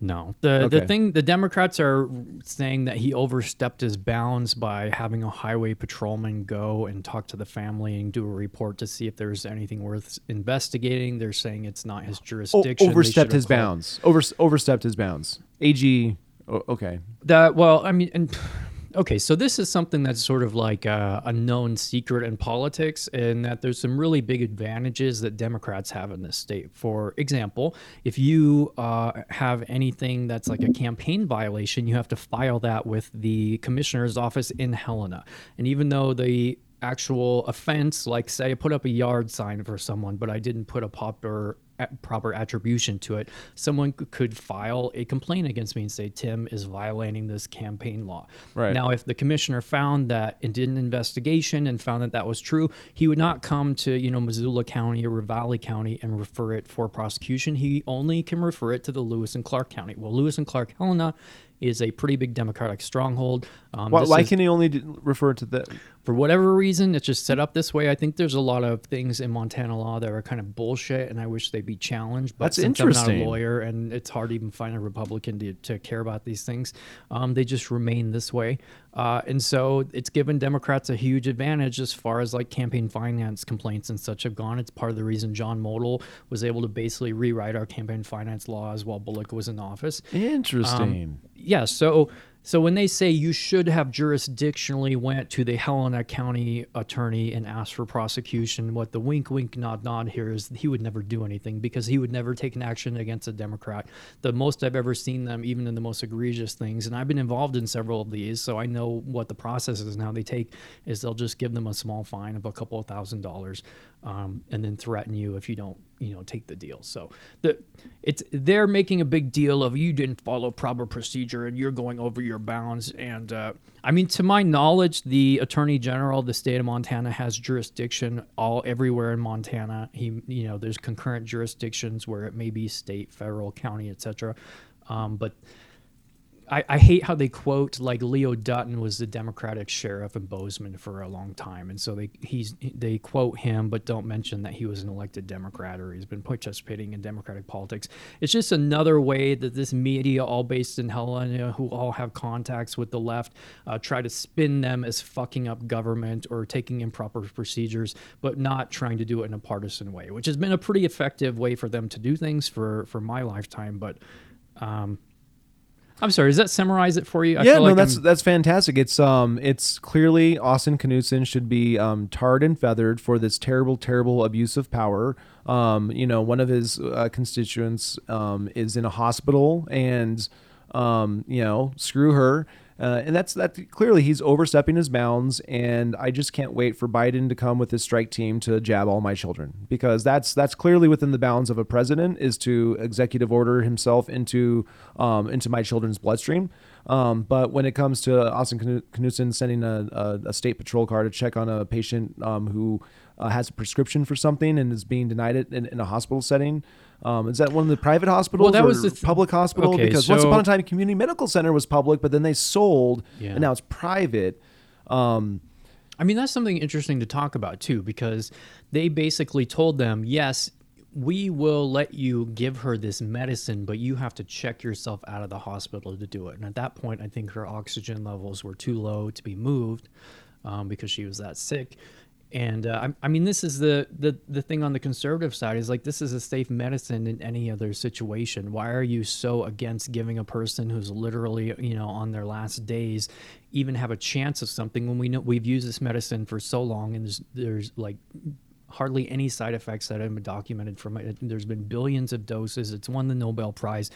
No, the Okay. the thing the Democrats are saying that he overstepped his bounds by having a highway patrolman go and talk to the family and do a report to see if there's anything worth investigating. They're saying it's not his jurisdiction. Overstepped his bounds. Over overstepped his bounds. AG. O- Okay. That well, I mean, and okay, so this is something that's sort of like a, a known secret in politics, and that there's some really big advantages that Democrats have in this state. For example, if you uh, have anything that's like a campaign violation, you have to file that with the commissioner's office in Helena, and even though the actual offense, like say I put up a yard sign for someone, but I didn't put a proper proper attribution to it, someone could file a complaint against me and say Tim is violating this campaign law. Right. Now, if the commissioner found that and did an investigation and found that that was true, he would not come to you know Missoula County or Ravalli County and refer it for prosecution. He only can refer it to the Lewis and Clark County. Well, Lewis and Clark Helena is a pretty big Democratic stronghold. Um, Why, why is- can he only refer to the? For whatever reason, it's just set up this way. I think there's a lot of things in Montana law that are kind of bullshit, and I wish they'd be challenged. But That's since I'm interesting. not a lawyer, and it's hard to even find a Republican to, to care about these things, um, they just remain this way. Uh, and so it's given Democrats a huge advantage as far as like campaign finance complaints and such have gone. It's part of the reason John Motl was able to basically rewrite our campaign finance laws while Bullock was in office Interesting. yeah so so when they say you should have jurisdictionally went to the helena county attorney and asked for prosecution what the wink wink nod nod here is he would never do anything because he would never take an action against a democrat. The most i've ever seen them even in the most egregious things and i've been involved in several of these so i know what the process is now they take is they'll just give them a small fine of a couple of thousand dollars um, and then threaten you if you don't you know take the deal. So the it's they're making a big deal of you didn't follow proper procedure and you're going over your bounds. And uh, i mean to my knowledge the attorney general of the state of montana has jurisdiction all everywhere in montana. He you know there's concurrent jurisdictions where it may be state federal county etc um, but I, I hate how they quote like Leo Dutton was the Democratic sheriff in Bozeman for a long time, and so they he's they quote him, but don't mention that he was an elected Democrat or he's been participating in Democratic politics. It's just another way that this media, all based in Helena, who all have contacts with the left, uh, try to spin them as fucking up government or taking improper procedures, but not trying to do it in a partisan way, which has been a pretty effective way for them to do things for for my lifetime, but. Um, I'm sorry. Does that summarize it for you? I yeah, feel no, like that's I'm- that's fantastic. It's um, it's clearly Austin Knudsen should be um, tarred and feathered for this terrible, terrible abuse of power. Um, you know, one of his uh, constituents um, is in a hospital, and um, you know, screw her. Uh, and that's that. Clearly, he's overstepping his bounds, and I just can't wait for Biden to come with his strike team to jab all my children because that's that's clearly within the bounds of a president is to executive order himself into um, into my children's bloodstream. Um, but when it comes to Austin Knu- Knudsen sending a, a, a state patrol car to check on a patient um, who uh, has a prescription for something and is being denied it in, in a hospital setting. Um, is that one of the private hospitals Well, that or was the th- public hospital? Okay, because once upon a time, community medical center was public, but then they sold, Yeah. and now it's private. Um, I mean, that's something interesting to talk about too, because they basically told them, yes, we will let you give her this medicine, but you have to check yourself out of the hospital to do it. And at that point, I think her oxygen levels were too low to be moved um, because she was that sick. And uh, I, I mean, this is the, the the thing on the conservative side is like this is a safe medicine in any other situation. Why are you so against giving a person who's literally you know on their last days even have a chance of something when we know we've used this medicine for so long and there's there's like hardly any side effects that have been documented from it. There's been billions of doses. It's won the Nobel Prize.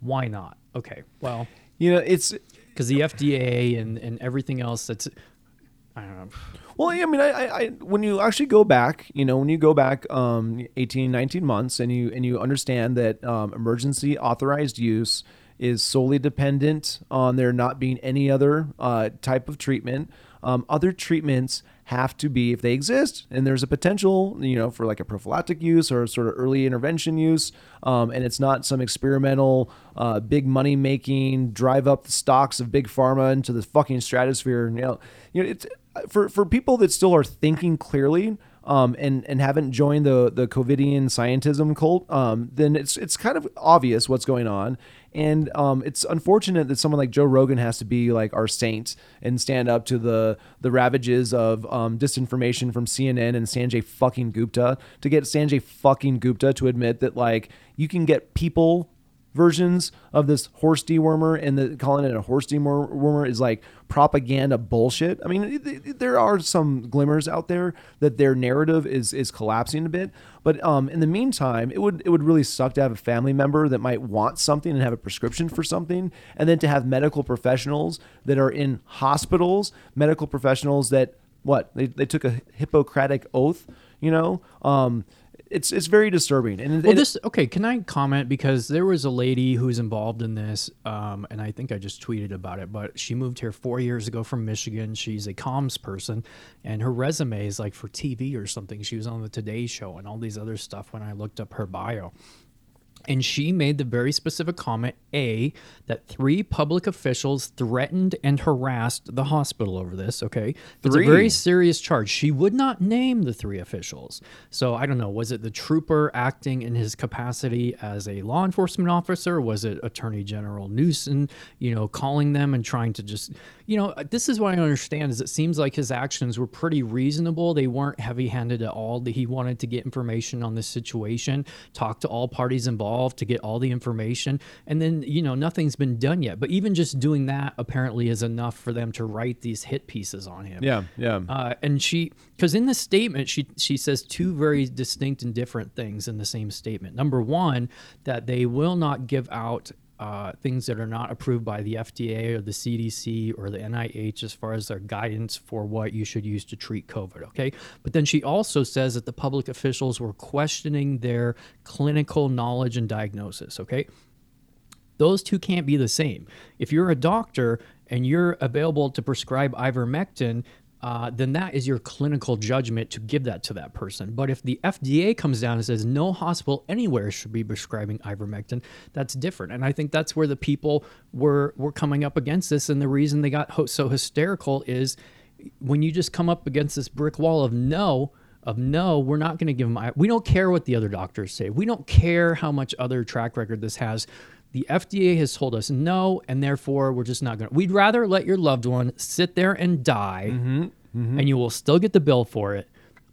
Why not? Okay, well, you know, it's because the FDA and and everything else that's I don't know. Well, I mean, I, I, I, when you actually go back, you know, when you go back um, 18, 19 months and you and you understand that um, emergency authorized use is solely dependent on there not being any other uh, type of treatment. Um, other treatments have to be, if they exist, and there's a potential, you know, for like a prophylactic use or sort of early intervention use, um, and it's not some experimental, uh, big money making, drive up the stocks of big pharma into the fucking stratosphere. You know, you know, it's for for people that still are thinking clearly. Um, and and haven't joined the the COVIDian scientism cult, um, then it's it's kind of obvious what's going on, and um, it's unfortunate that someone like Joe Rogan has to be like our saint and stand up to the the ravages of um, disinformation from CNN and Sanjay fucking Gupta to get Sanjay fucking Gupta to admit that like you can get people versions of this horse dewormer and the calling it a horse dewormer is like propaganda bullshit. I mean, th- th- there are some glimmers out there that their narrative is is collapsing a bit, but um, in the meantime, it would it would really suck to have a family member that might want something and have a prescription for something, and then to have medical professionals that are in hospitals, medical professionals that what they, they took a Hippocratic oath, you know. Um, it's it's very disturbing, and, Well, and this okay. Can I comment because there was a lady who's involved in this, um, and I think I just tweeted about it. But she moved here four years ago from Michigan. She's a comms person, and her resume is like for TV or something. She was on the Today Show and all these other stuff. When I looked up her bio, and she made the very specific comment a that three public officials threatened and harassed the hospital over this okay? It's a Three? very serious charge. She would not name the three officials. So i don't know was it the trooper acting in his capacity as a law enforcement officer? Was it attorney general Knudsen you know calling them and trying to just you know this is what i don't understand is it seems like his actions were pretty reasonable. They weren't heavy-handed at all. He wanted to get information on this situation talk to all parties involved to get all the information. And then you know nothing's been done yet. But even just doing that apparently is enough for them to write these hit pieces on him. Yeah, yeah. uh, and she because in the statement she she says two very distinct and different things in the same statement. Number one that they will not give out uh, things that are not approved by the FDA or the CDC or the NIH as far as their guidance for what you should use to treat COVID. Okay. But then she also says that the public officials were questioning their clinical knowledge and diagnosis. Okay those two can't be the same. If you're a doctor and you're available to prescribe ivermectin, uh, then that is your clinical judgment to give that to that person. But if the FDA comes down and says no hospital anywhere should be prescribing ivermectin, that's different. And I think that's where the people were were coming up against this. And the reason they got ho- so hysterical is when you just come up against this brick wall of no, of no, we're not going to give them. We don't care what the other doctors say. We don't care how much other track record this has. The FDA has told us no, and therefore we're just not going to. We'd rather let your loved one sit there and die, mm-hmm. Mm-hmm. and you will still get the bill for it,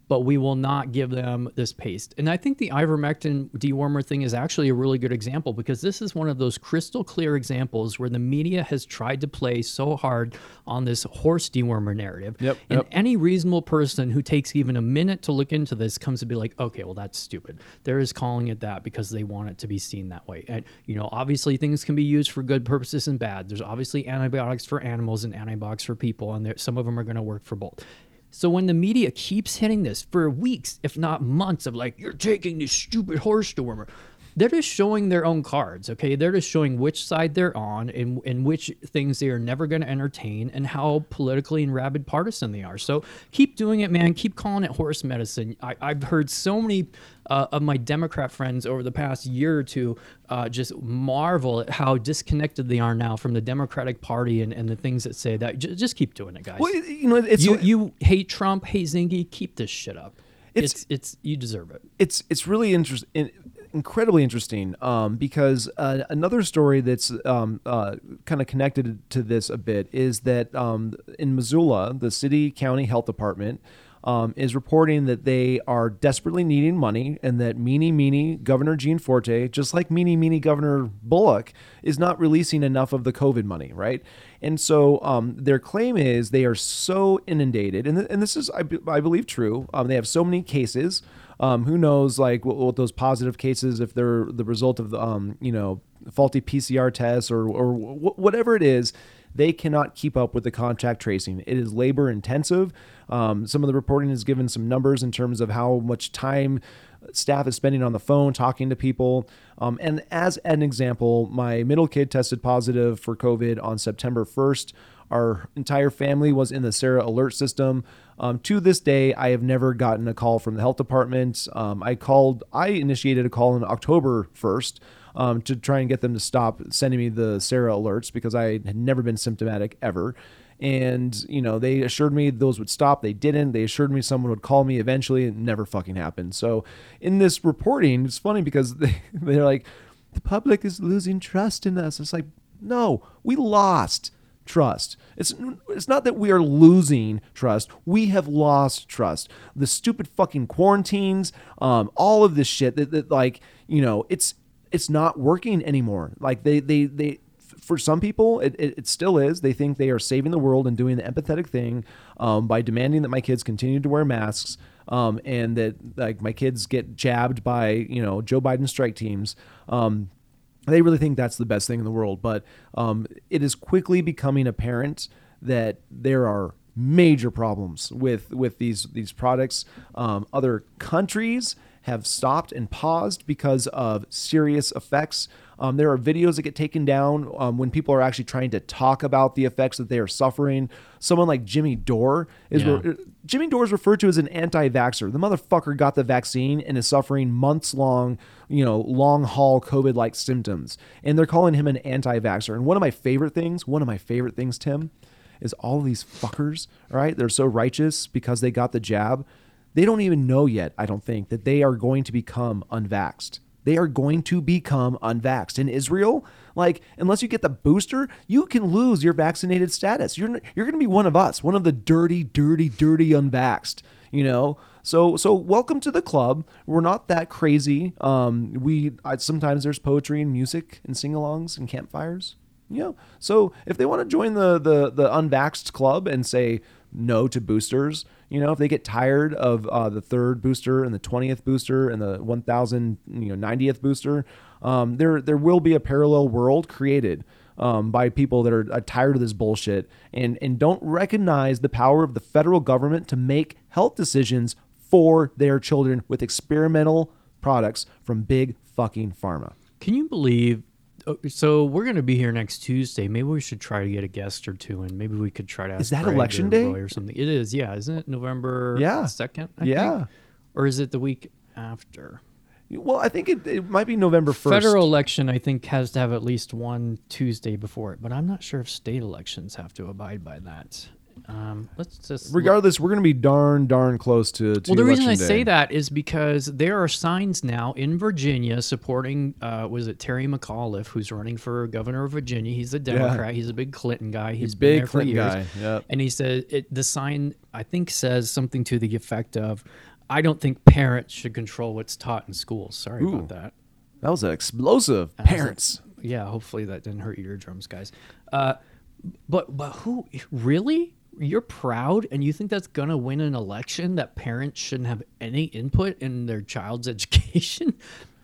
but we will not give them this paste. And I think the ivermectin dewormer thing is actually a really good example because this is one of those crystal clear examples where the media has tried to play so hard on this horse dewormer narrative. Yep, and yep. any reasonable person who takes even a minute to look into this comes to be like, okay, well, that's stupid. They're just calling it that because they want it to be seen that way. And, you know, obviously things can be used for good purposes and bad. There's obviously antibiotics for animals and antibiotics for people, and there, some of them are going to work for both. So when the media keeps hitting this for weeks, if not months, of like, you're taking this stupid horse dewormer, they're just showing their own cards. Okay, they're just showing which side they're on and and which things they are never going to entertain and how politically and rabid partisan they are. So keep doing it, man. Keep calling it horse medicine. I, I've heard so many uh, of my Democrat friends over the past year or two uh, just marvel at how disconnected they are now from the Democratic Party and, and the things that say that. J- just keep doing it, guys. Well, you know, it's you you hate Trump, hate Zinke. Keep this shit up. It's- It's it's, you deserve it. it's it's really interesting incredibly interesting um, because uh, another story that's um, uh, kind of connected to this a bit is that um, in Missoula, the city county health department um, is reporting that they are desperately needing money and that meanie meanie Governor Gianforte, just like meanie meanie Governor Bullock, is not releasing enough of the COVID money, right? And so um, their claim is they are so inundated, and, th- and this is, I, I believe, true. Um, they have so many cases. Um, who knows, like what, what those positive cases, if they're the result of, um, you know, faulty PCR tests or, or wh- whatever it is, they cannot keep up with the contact tracing. It is labor intensive. Um, some of the reporting has given some numbers in terms of how much time staff is spending on the phone talking to people. Um, and as an example, my middle kid tested positive for COVID on September 1st. Our entire family was in the Sara alert system. Um, to this day, I have never gotten a call from the health department. Um, I called, I initiated a call on October 1st um, to try and get them to stop sending me the Sara alerts because I had never been symptomatic ever. And, you know, they assured me those would stop. They didn't. They assured me someone would call me eventually. It never fucking happened. So in this reporting, it's funny because they, they're like, the public is losing trust in us. It's like, no, we lost trust. It's it's not that we are losing trust. We have lost trust. The stupid fucking quarantines, um, all of this shit that, that like you know, it's it's not working anymore. Like they they they for some people it, it, it still is. They think they are saving the world and doing the empathetic thing um, by demanding that my kids continue to wear masks. Um, and that like my kids get jabbed by you know Joe Biden strike teams. Um, they really think that's the best thing in the world. But um, it is quickly becoming apparent that there are major problems with with these these products. Um, other countries have stopped and paused because of serious effects. Um, there are videos that get taken down um, when people are actually trying to talk about the effects that they are suffering. Someone like Jimmy Dore is Yeah. re- Jimmy Dore is referred to as an anti-vaxxer. The motherfucker got the vaccine and is suffering months long, you know, long haul COVID-like symptoms. And they're calling him an anti-vaxxer. And one of my favorite things, one of my favorite things, Tim, is all these fuckers, all right? They're so righteous because they got the jab. They don't even know yet, I don't think, that they are going to become unvaxxed. They are going to become unvaxxed. In Israel, like, unless you get the booster, you can lose your vaccinated status. You're, you're going to be one of us, one of the dirty, dirty, dirty unvaxxed, you know? So, so welcome to the club. We're not that crazy. Um, we I, sometimes there's poetry and music and sing-alongs and campfires. You know, so if they want to join the the the unvaxxed club and say no to boosters, you know, if they get tired of uh, the third booster and the twentieth booster and the one thousand you know ninetieth booster, um, there there will be a parallel world created um, by people that are uh, tired of this bullshit and and don't recognize the power of the federal government to make health decisions for their children with experimental products from big fucking pharma. Can you believe? Oh, So we're going to be here next Tuesday. Maybe we should try to get a guest or two, and maybe we could try to. Ask is that Greg election or day? Roy or something? It is. Yeah, isn't it November? Yeah. second. I Yeah. think? Or is it the week after? Well, I think it, it might be November first. Federal election, I think, has to have at least one Tuesday before it, but I'm not sure if state elections have to abide by that. Um, let's just. look- Regardless, we're going to be darn darn close to. to Well, the reason I election say that is because there are signs now in Virginia supporting, uh, was it Terry McAuliffe, who's running for governor of Virginia? He's a Democrat. He's a big Clinton guy. He's been big there for Clinton years. guy, yep. And he said it, the sign, I think, says something to the effect of, "I don't think parents should control what's taught in schools." Sorry Ooh. about that. that was an explosive. was Parents. Yeah, hopefully that didn't hurt your eardrums, guys. Uh, but but who really? You're proud, and you think that's gonna win an election? That parents shouldn't have any input in their child's education?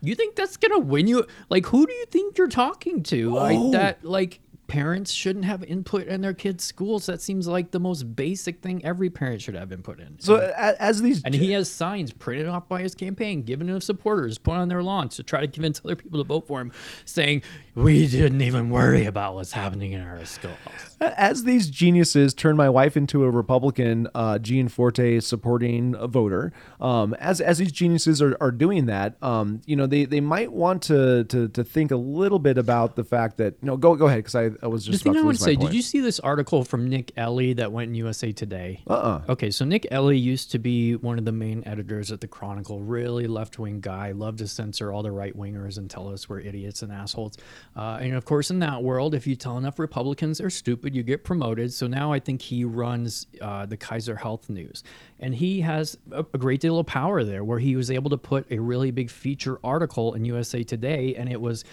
You think that's gonna win you? Like, who do you think you're talking to? Like that? Like parents shouldn't have input in their kids' schools. That seems like the most basic thing every parent should have input in. So a- as these And he has signs printed off by his campaign, given to supporters, put on their lawns to try to convince other people to vote for him, saying, We didn't even worry about what's happening in our schools. as these geniuses turn my wife into a Republican uh, Gianforte supporting voter, um, as as these geniuses are, are doing that, um, you know, they, they might want to, to to think a little bit about the fact that no, go go ahead because I, I was The just thing about I to would lose my say, point. did you see this article from Nick Ehli that went in USA Today? Uh-uh. Okay, so Nick Ehli used to be one of the main editors at the Chronicle, really left wing guy, loved to censor all the right wingers and tell us we're idiots and assholes. Uh, and of course, in that world, if you tell enough Republicans they're stupid, you get promoted. So now I think he runs uh, the Kaiser Health News. And he has a, a great deal of power there where he was able to put a really big feature article in USA Today, and it was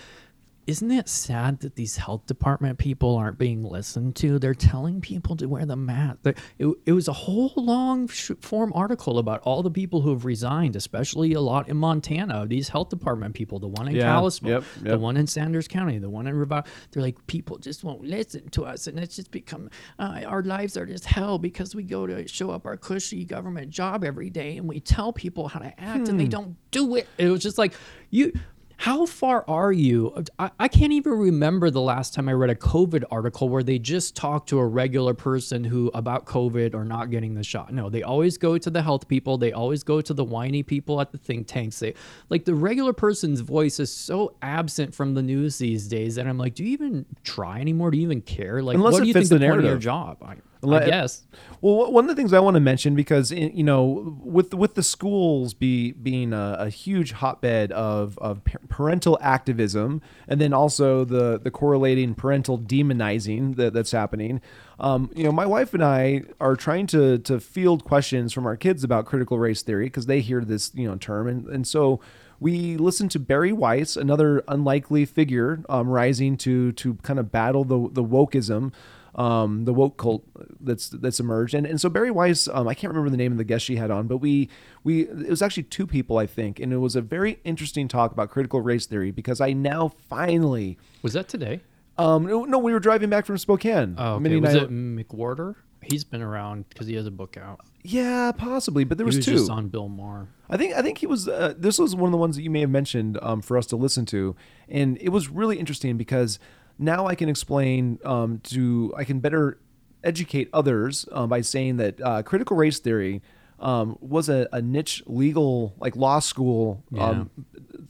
isn't it sad that these health department people aren't being listened to? They're telling people to wear the mask. It, it was a whole long form article about all the people who have resigned, especially a lot in Montana. These health department people, the one in Yeah, Kalispell, yep, the one in Sanders County, the one in Ravalli. They're like, people just won't listen to us, and it's just become uh, our lives are just hell because we go to show up our cushy government job every day and we tell people how to act and they Hmm. don't do it. It was just like you. How far are you? I, I can't even remember the last time I read a COVID article where they just talked to a regular person who about COVID or not getting the shot. No, they always go to the health people. They always go to the whiny people at the think tanks. They like the regular person's voice is so absent from the news these days that I'm like, do you even try anymore? Do you even care? Like, Unless what do you think the, the point of your job? I, Guess. Well, one of the things I want to mention because you know, with with the schools be being a, a huge hotbed of of parental activism, and then also the the correlating parental demonizing that, that's happening. Um, you know, my wife and I are trying to to field questions from our kids about critical race theory because they hear this you know term, and and so we listened to Bari Weiss, another unlikely figure um, rising to to kind of battle the the wokeism um, the woke cult that's that's emerged. And and so Bari Weiss, um, I can't remember the name of the guest she had on, but we we it was actually two people I think, and it was a very interesting talk about critical race theory because I now finally. Was that today? Um, no, no, we were driving back from Spokane. Oh, okay. Was I- it McWhorter? He's been around because he has a book out. Yeah, possibly, but there He was, was two. just on Bill Maher. I think I think he was. Uh, this was one of the ones that you may have mentioned um, for us to listen to, and it was really interesting because now I can explain um, to I can better educate others uh, by saying that uh, critical race theory um, was a, a niche legal like law school um,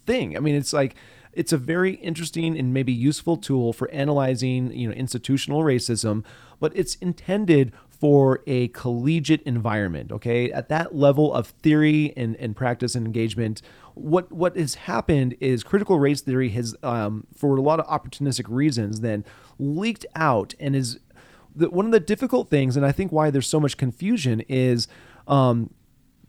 thing. I mean, it's like it's a very interesting and maybe useful tool for analyzing you know institutional racism, but it's intended for a collegiate environment. Okay, at that level of theory and, and practice and engagement, what what has happened is critical race theory has, um, for a lot of opportunistic reasons, then leaked out and is the, one of the difficult things, and I think why there's so much confusion is. Um,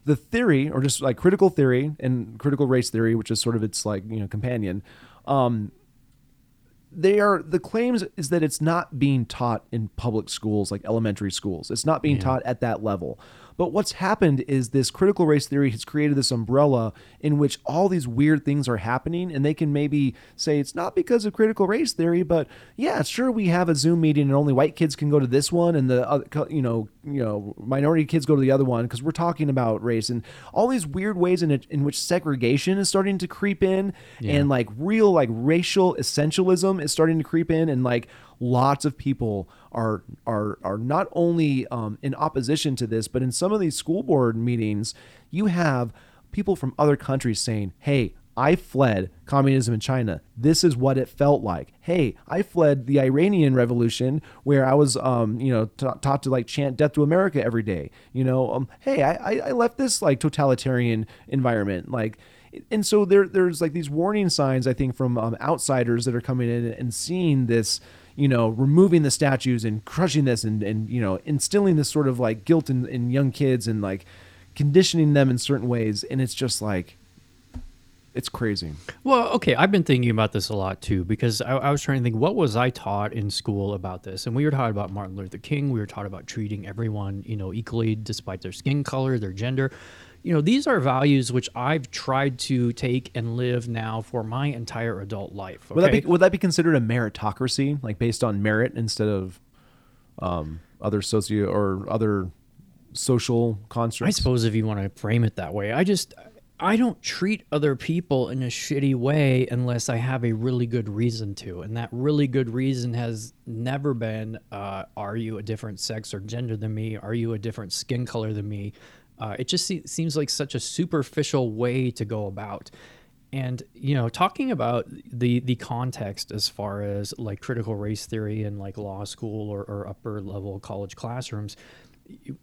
the theory, or just like critical theory and critical race theory, which is sort of its like you know companion, um, they are the claims is that it's not being taught in public schools like elementary schools. It's not being taught at that level. But what's happened is this critical race theory has created this umbrella in which all these weird things are happening, and they can maybe say it's not because of critical race theory, but yeah, sure we have a Zoom meeting and only white kids can go to this one, and the other, you know, you know, minority kids go to the other one because we're talking about race and all these weird ways in it, in which segregation is starting to creep in, and like real like racial essentialism is starting to creep in, and like lots of people are are are not only um, in opposition to this, but in some of these school board meetings, you have people from other countries saying, "Hey, I fled communism in China. This is what it felt like. Hey, I fled the Iranian Revolution, where I was, um, you know, ta- taught to like chant "Death to America" every day. You know, um, hey, I, I I left this like totalitarian environment, like." And so there, there's like these warning signs, I think, from um, outsiders that are coming in and seeing this, you know, removing the statues and crushing this and, and you know, instilling this sort of like guilt in, in young kids and like conditioning them in certain ways. And it's just like, it's crazy. Well, okay, I've been thinking about this a lot too because I, I was trying to think what was I taught in school about this, and we were taught about Martin Luther King. We were taught about treating everyone, you know, equally despite their skin color, their gender. You know, these are values which I've tried to take and live now for my entire adult life. Would that be would that be considered a meritocracy, like based on merit instead of um, other socio or other social constructs? I suppose if you want to frame it that way, I just I don't treat other people in a shitty way unless I have a really good reason to, and that really good reason has never been, uh, "Are you a different sex or gender than me? Are you a different skin color than me?" Uh, it just se- seems like such a superficial way to go about. And you know, talking about the the context as far as like critical race theory and like law school or, or upper level college classrooms,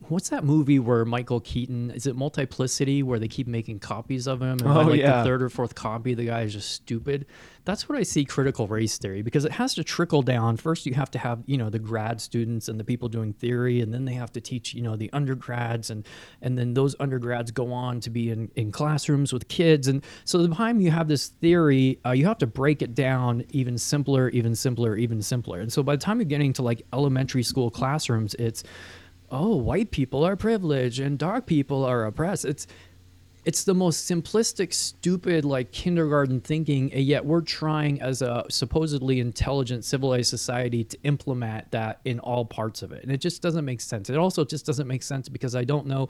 what's that movie where Michael Keaton is it Multiplicity where they keep making copies of him and by Oh, like yeah. the third or fourth copy the guy is just stupid. That's what I see critical race theory because it has to trickle down. First you have to have, you know, the grad students and the people doing theory and then they have to teach, you know, the undergrads and and then those undergrads go on to be in, in classrooms with kids and so the time you have this theory, uh, you have to break it down even simpler, even simpler, even simpler. And so by the time you're getting to like elementary school classrooms, it's oh, white people are privileged and dark people are oppressed. It's it's the most simplistic, stupid, like kindergarten thinking, and yet we're trying as a supposedly intelligent, civilized society to implement that in all parts of it. And it just doesn't make sense. It also just doesn't make sense because I don't know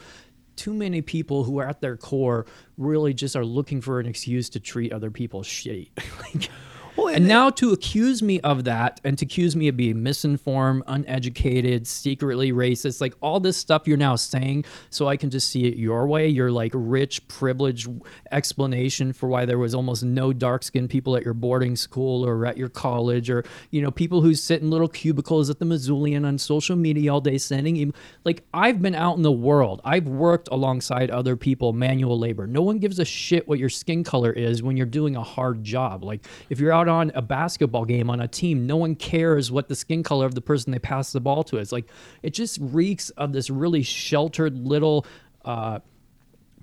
too many people who are at their core really just are looking for an excuse to treat other people shitty. like, Well, and now to accuse me of that and to accuse me of being misinformed, uneducated, secretly racist, like all this stuff you're now saying, so I can just see it your way, your like rich, privileged explanation for why there was almost no dark skinned people at your boarding school or at your college, or, you know, people who sit in little cubicles at the Missoulian on social media all day sending em- like I've been out in the world. I've worked alongside other people, manual labor. No one gives a shit what your skin color is when you're doing a hard job. Like if you're out on a basketball game on a team, no one cares what the skin color of the person they pass the ball to is. Like it just reeks of this really sheltered little uh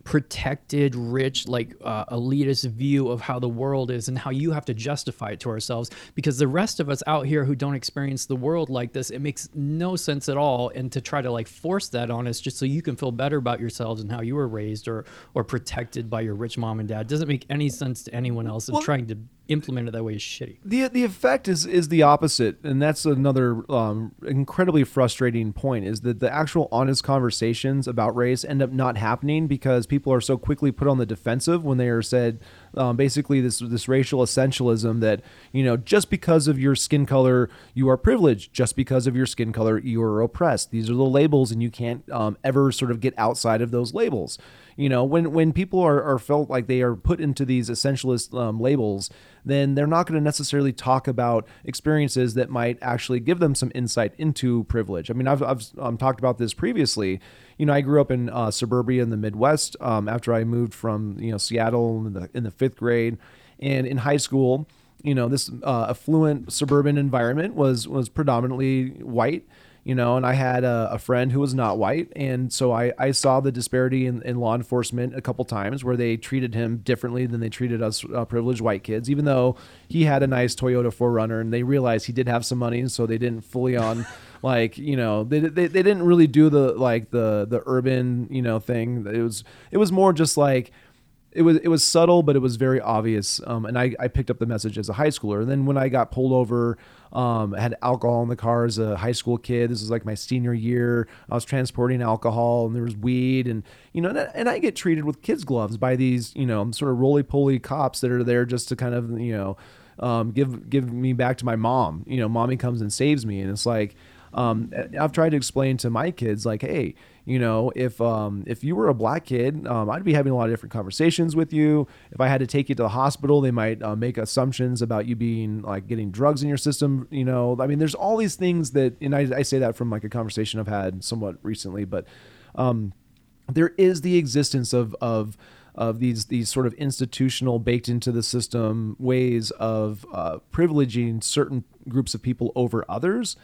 protected, rich, like uh, elitist view of how the world is and how you have to justify it to ourselves. Because the rest of us out here who don't experience the world like this, it makes no sense at all. And to try to like force that on us just so you can feel better about yourselves and how you were raised or or protected by your rich mom and dad doesn't make any sense to anyone else. And Well- trying to implement it that way is shitty. the the effect is is the opposite, and that's another um, incredibly frustrating point. Is that the actual honest conversations about race end up not happening because people are so quickly put on the defensive when they are said um, basically this this racial essentialism that you know just because of your skin color you are privileged, just because of your skin color you are oppressed. These are the labels, and you can't um, ever sort of get outside of those labels you know when when people are, are felt like they are put into these essentialist um, labels then they're not going to necessarily talk about experiences that might actually give them some insight into privilege. I mean i've, I've um, talked about this previously. You know i grew up in uh, suburbia in the midwest um, after i moved from you know seattle in the, in the fifth grade. And in high school you know this uh, affluent suburban environment was was predominantly white you know, and I had a, a friend who was not white, and so I, I saw the disparity in, in law enforcement a couple times where they treated him differently than they treated us uh, privileged white kids, even though he had a nice Toyota 4Runner, and they realized he did have some money, so they didn't fully on. Like you know, they, they, they didn't really do the like the the urban you know thing. It was it was more just like it was it was subtle, but it was very obvious. Um, and I, I picked up the message as a high schooler. And then when I got pulled over, um, had alcohol in the car as a high school kid. This was like my senior year. I was transporting alcohol, and there was weed, and you know, and I, and I get treated with kids gloves by these you know sort of roly poly cops that are there just to kind of you know um, give give me back to my mom. You know, mommy comes and saves me, and it's like. Um, I've tried to explain to my kids, like, hey, you know, if um, if you were a black kid, um, I'd be having a lot of different conversations with you. If I had to take you to the hospital, they might uh, make assumptions about you being like getting drugs in your system. You know, I mean, there's all these things that, and I, I say that from like a conversation I've had somewhat recently, but um, there is the existence of of of these these sort of institutional baked into the system ways of uh, privileging certain groups of people over others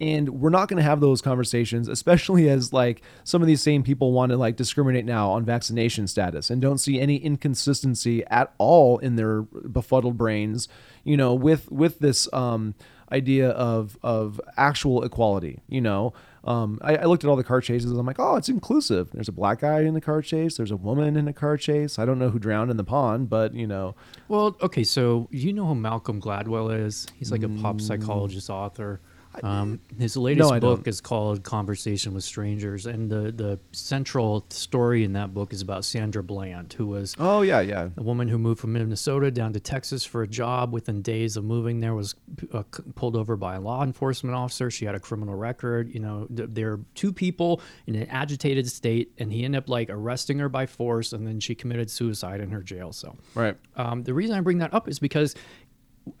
and we're not going to have those conversations especially as like some of these same people want to like discriminate now on vaccination status and don't see any inconsistency at all in their befuddled brains you know with with this um idea of of actual equality you know um, I, I looked at all the car chases. I'm like, oh, it's inclusive. There's a black guy in the car chase. There's a woman in a car chase. I don't know who drowned in the pond, but you know, Well, okay, so you know who Malcolm Gladwell is? He's like a pop psychologist author. Um, his latest I book don't. is called Conversation with Strangers, and the, the central story in that book is about Sandra Bland, who was oh yeah, yeah. a woman who moved from Minnesota down to Texas for a job. Within days of moving there, was uh, pulled over by a law enforcement officer. She had a criminal record. You know, th- there are two people in an agitated state, and he ended up like arresting her by force, and then she committed suicide in her jail cell. Right. Um, the reason I bring that up is because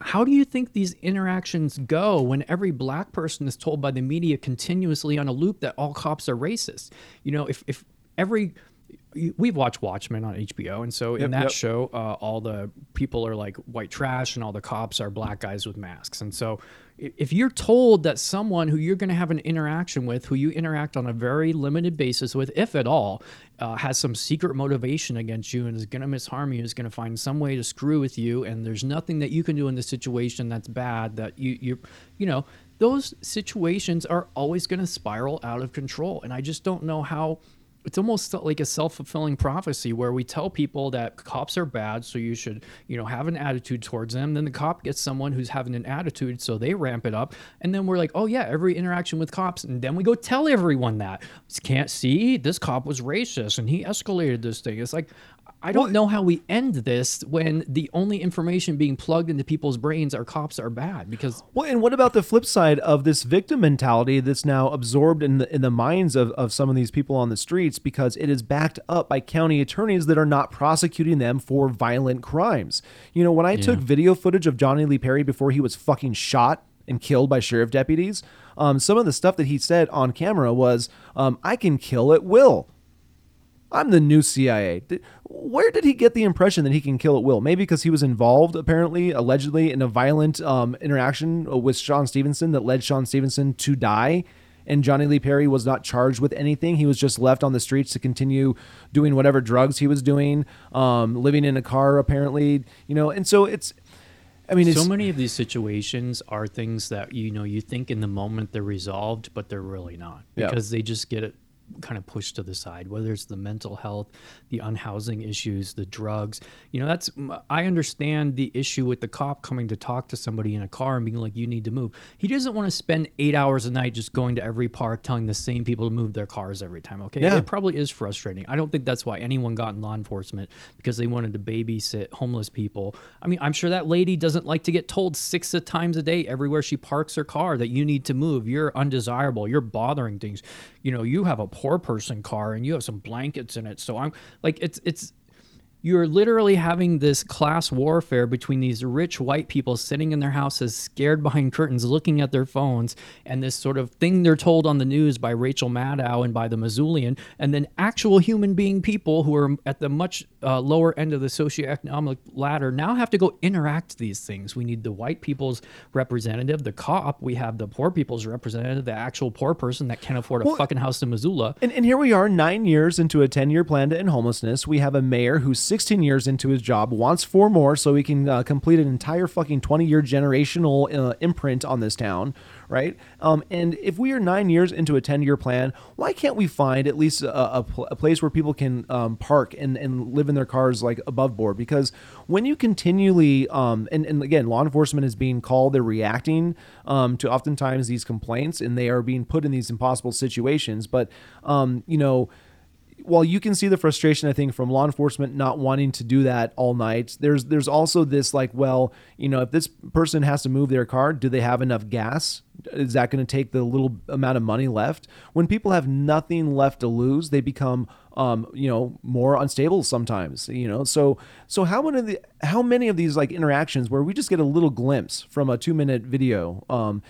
how do you think these interactions go when every black person is told by the media continuously on a loop that all cops are racist? You know, if, if every we've watched Watchmen on HBO, and so in Yep, that yep. show, uh, all the people are like white trash, and all the cops are black guys with masks. And so, if you're told that someone who you're going to have an interaction with, who you interact on a very limited basis with, if at all, uh, has some secret motivation against you and is going to misharm you, is going to find some way to screw with you, and there's nothing that you can do in this situation that's bad, that you you you know. Those situations are always going to spiral out of control, and I just don't know how it's almost like a self-fulfilling prophecy where we tell people that cops are bad so you should you know have an attitude towards them. Then the cop gets someone who's having an attitude so they ramp it up. And then we're like oh yeah every interaction with cops. And then we go tell everyone that. Can't see this cop was racist and he escalated this thing. It's like I don't know how we end this when the only information being plugged into people's brains are cops are bad because Well, and what about the flip side of this victim mentality that's now absorbed in the in the minds of, of some of these people on the streets because it is backed up by county attorneys that are not prosecuting them for violent crimes. You know, when I took video footage of Johnny Lee Perry before he was fucking shot and killed by sheriff deputies, um, some of the stuff that he said on camera was, um, "I can kill at will." I'm the new CIA. Where did he get the impression that he can kill at will? Maybe because he was involved, apparently, allegedly, in a violent um, interaction with Sean Stevenson that led Sean Stevenson to die. And Johnny Lee Perry was not charged with anything. He was just left on the streets to continue doing whatever drugs he was doing, um, living in a car, apparently. You know, and so it's. I mean, it's so many of these situations are things that you know you think in the moment they're resolved but they're really not Yeah. because they just get it kind of pushed to the side whether it's the mental health the unhousing issues the drugs. You know that's i understand the issue with the cop coming to talk to somebody in a car and being like you need to move. He doesn't want to spend eight hours a night just going to every park telling the same people to move their cars every time okay? Yeah. it probably is frustrating. I don't think that's why anyone got in law enforcement because they wanted to babysit homeless people. I mean i'm sure that lady doesn't like to get told six times a day everywhere she parks her car that you need to move. You're undesirable. You're bothering things you know you have a poor person car and you have some blankets in it. So i'm like it's it's you're literally having this class warfare between these rich white people sitting in their houses, scared behind curtains, looking at their phones, and this sort of thing they're told on the news by Rachel Maddow and by the Missoulian, and then actual human being people who are at the much uh, lower end of the socioeconomic ladder now have to go interact these things. We need the white people's representative, the cop. We have the poor people's representative, the actual poor person that can't afford a Well- fucking house in Missoula. And, and here we are, nine years into a 10 year plan to end homelessness. We have a mayor who's 16 years into his job, wants four more so he can uh, complete an entire fucking 20 year generational uh, imprint on this town, right? Um, and if we are nine years into a 10 year plan, why can't we find at least a, a, pl- a place where people can um, park and, and live in their cars like above board? Because when you continually, um, and, and again, law enforcement is being called, they're reacting um, to oftentimes these complaints and they are being put in these impossible situations. But, um, you know, while you can see the frustration I think from law enforcement not wanting to do that all night, there's there's also this like, well, you know, if this person has to move their car, do they have enough gas? Is that going to take the little amount of money left? When people have nothing left to lose, they become um, you know, more unstable sometimes, you know. So so how many of the how many of these like interactions where we just get a little glimpse from a 2-minute video um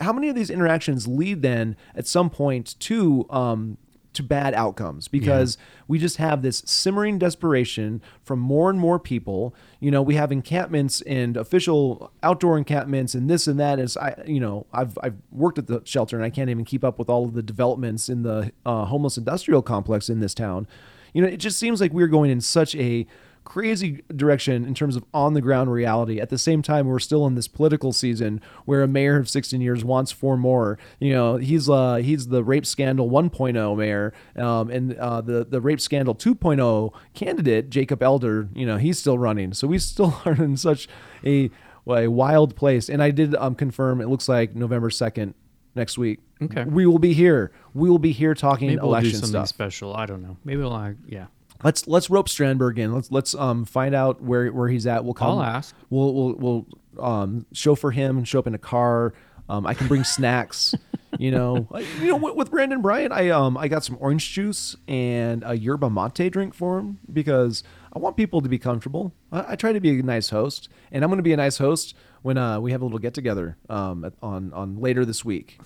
how many of these interactions lead then at some point to um to bad outcomes because we just have this simmering desperation from more and more people. You know, we have encampments and official outdoor encampments and this and that. Is I, you know, I've I've worked at the shelter and I can't even keep up with all of the developments in the uh, homeless industrial complex in this town. You know, it just seems like we're going in such a crazy direction in terms of on the ground reality. At the same time, we're still in this political season where a mayor of 16 years wants four more. You know, he's uh he's the rape scandal 1.0 mayor, um, and uh, the the rape scandal 2.0 candidate Jacob Elder. You know, he's still running. So we still are in such a a wild place. And I did um, confirm. It looks like November 2nd next week. Okay. We will be here. We will be here talking Maybe we'll do election something stuff. special. I don't know. Maybe we'll, uh, yeah. Let's let's rope Strandberg in. Let's let's um find out where where he's at. We'll call. I'll ask. We'll we'll we'll um chauffeur him. Show up in a car. Um, I can bring snacks. You know, I- you know, with, with Brandon Bryant, I um I got some orange juice and a yerba mate drink for him because I want people to be comfortable. I, I try to be a nice host, and I'm going to be a nice host when uh we have a little get together um on on later this week.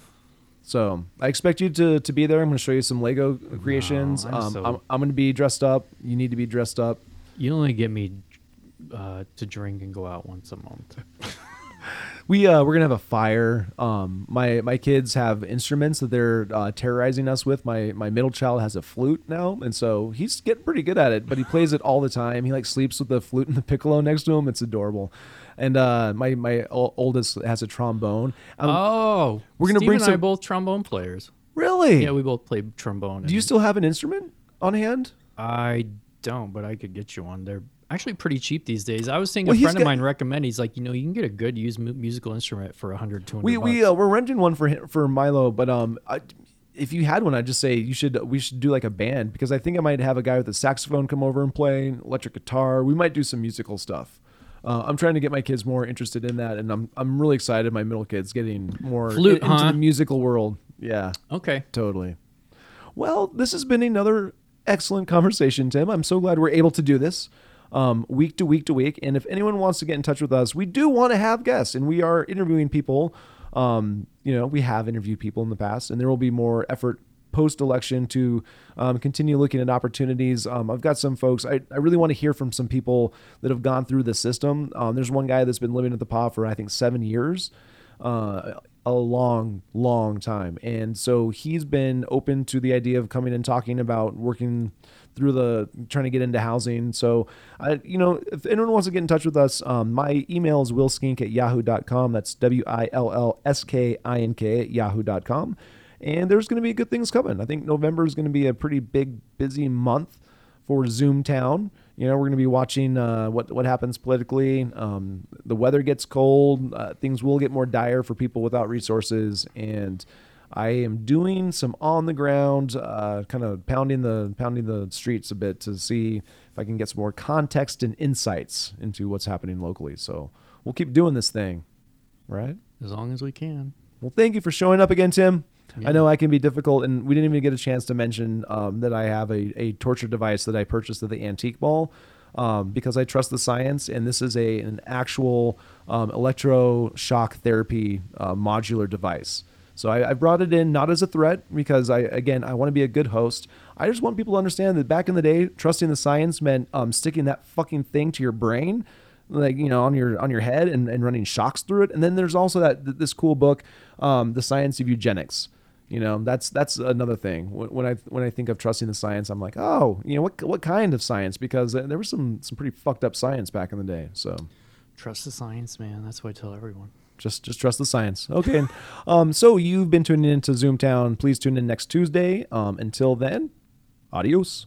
So I expect you to, to be there. I'm going to show you some Lego creations. I'm um, so- I'm, I'm going to be dressed up. You need to be dressed up. You only get me uh, to drink and go out once a month. We uh, we're gonna have a fire. Um, my my kids have instruments that they're uh, terrorizing us with. My my middle child has a flute now, and so he's getting pretty good at it. But he plays it all the time. He like sleeps with the flute and the piccolo next to him. It's adorable. And uh, my my oldest has a trombone. Um, oh, we're gonna Steve bring and I both trombone players. really? Yeah, we both played trombone. Do you still have an instrument on hand? I don't, but I could get you one. They're actually pretty cheap these days. I was seeing Well, a friend got- of mine recommend. He's like, you know, you can get a good used mu- musical instrument for 100 200 We we uh, we're renting one for him, for Milo, but um, I, if you had one, I'd just say you should we should do like a band because I think I might have a guy with a saxophone come over and play electric guitar. We might do some musical stuff. Uh, I'm trying to get my kids more interested in that, and I'm I'm really excited. My middle kid's getting more Flute, in- into the musical world. Yeah, okay. totally. Well, this has been another excellent conversation, Tim. I'm so glad we're able to do this um, week to week to week. And if anyone wants to get in touch with us, we do want to have guests, and we are interviewing people. Um, you know, we have interviewed people in the past, and there will be more effort post election to um, continue looking at opportunities. Um, I've got some folks, I, I really want to hear from some people that have gone through the system. Um, there's one guy that's been living at the PA for, I think, seven years uh, a long, long time. And so he's been open to the idea of coming and talking about working through the trying to get into housing. So, I, you know, if anyone wants to get in touch with us, um, my email is willskink at yahoo.com. That's W I L L S K I N K at yahoo.com. And there's going to be good things coming. I think November is going to be a pretty big, busy month for Zoomtown. You know, we're going to be watching uh, what what happens politically. Um, the weather gets cold. Uh, things will get more dire for people without resources, and I am doing some on the ground, uh, kind of pounding the pounding the streets a bit to see if I can get some more context and insights into what's happening locally. So we'll keep doing this thing, right? As long as we can. Well, thank you for showing up again, Tim. Yeah. I know I can be difficult, and we didn't even get a chance to mention um, that I have a, a torture device that I purchased at the Antique mall. um, because I trust the science, and this is a an actual um, electroshock therapy uh, modular device. So I, I brought it in not as a threat because I again I want to be a good host. I just want people to understand that back in the day, trusting the science meant um, sticking that fucking thing to your brain like you know on your on your head and, and running shocks through it and then there's also that this cool book um, the science of eugenics you know that's that's another thing. When, when i when i think of trusting the science i'm like oh you know what what kind of science? Because there was some some pretty fucked up science back in the day so. Trust the science, man. That's what I tell everyone. just just trust the science. Okay. Um so you've been tuning into zoomtown. Please tune in next tuesday. Um until then adios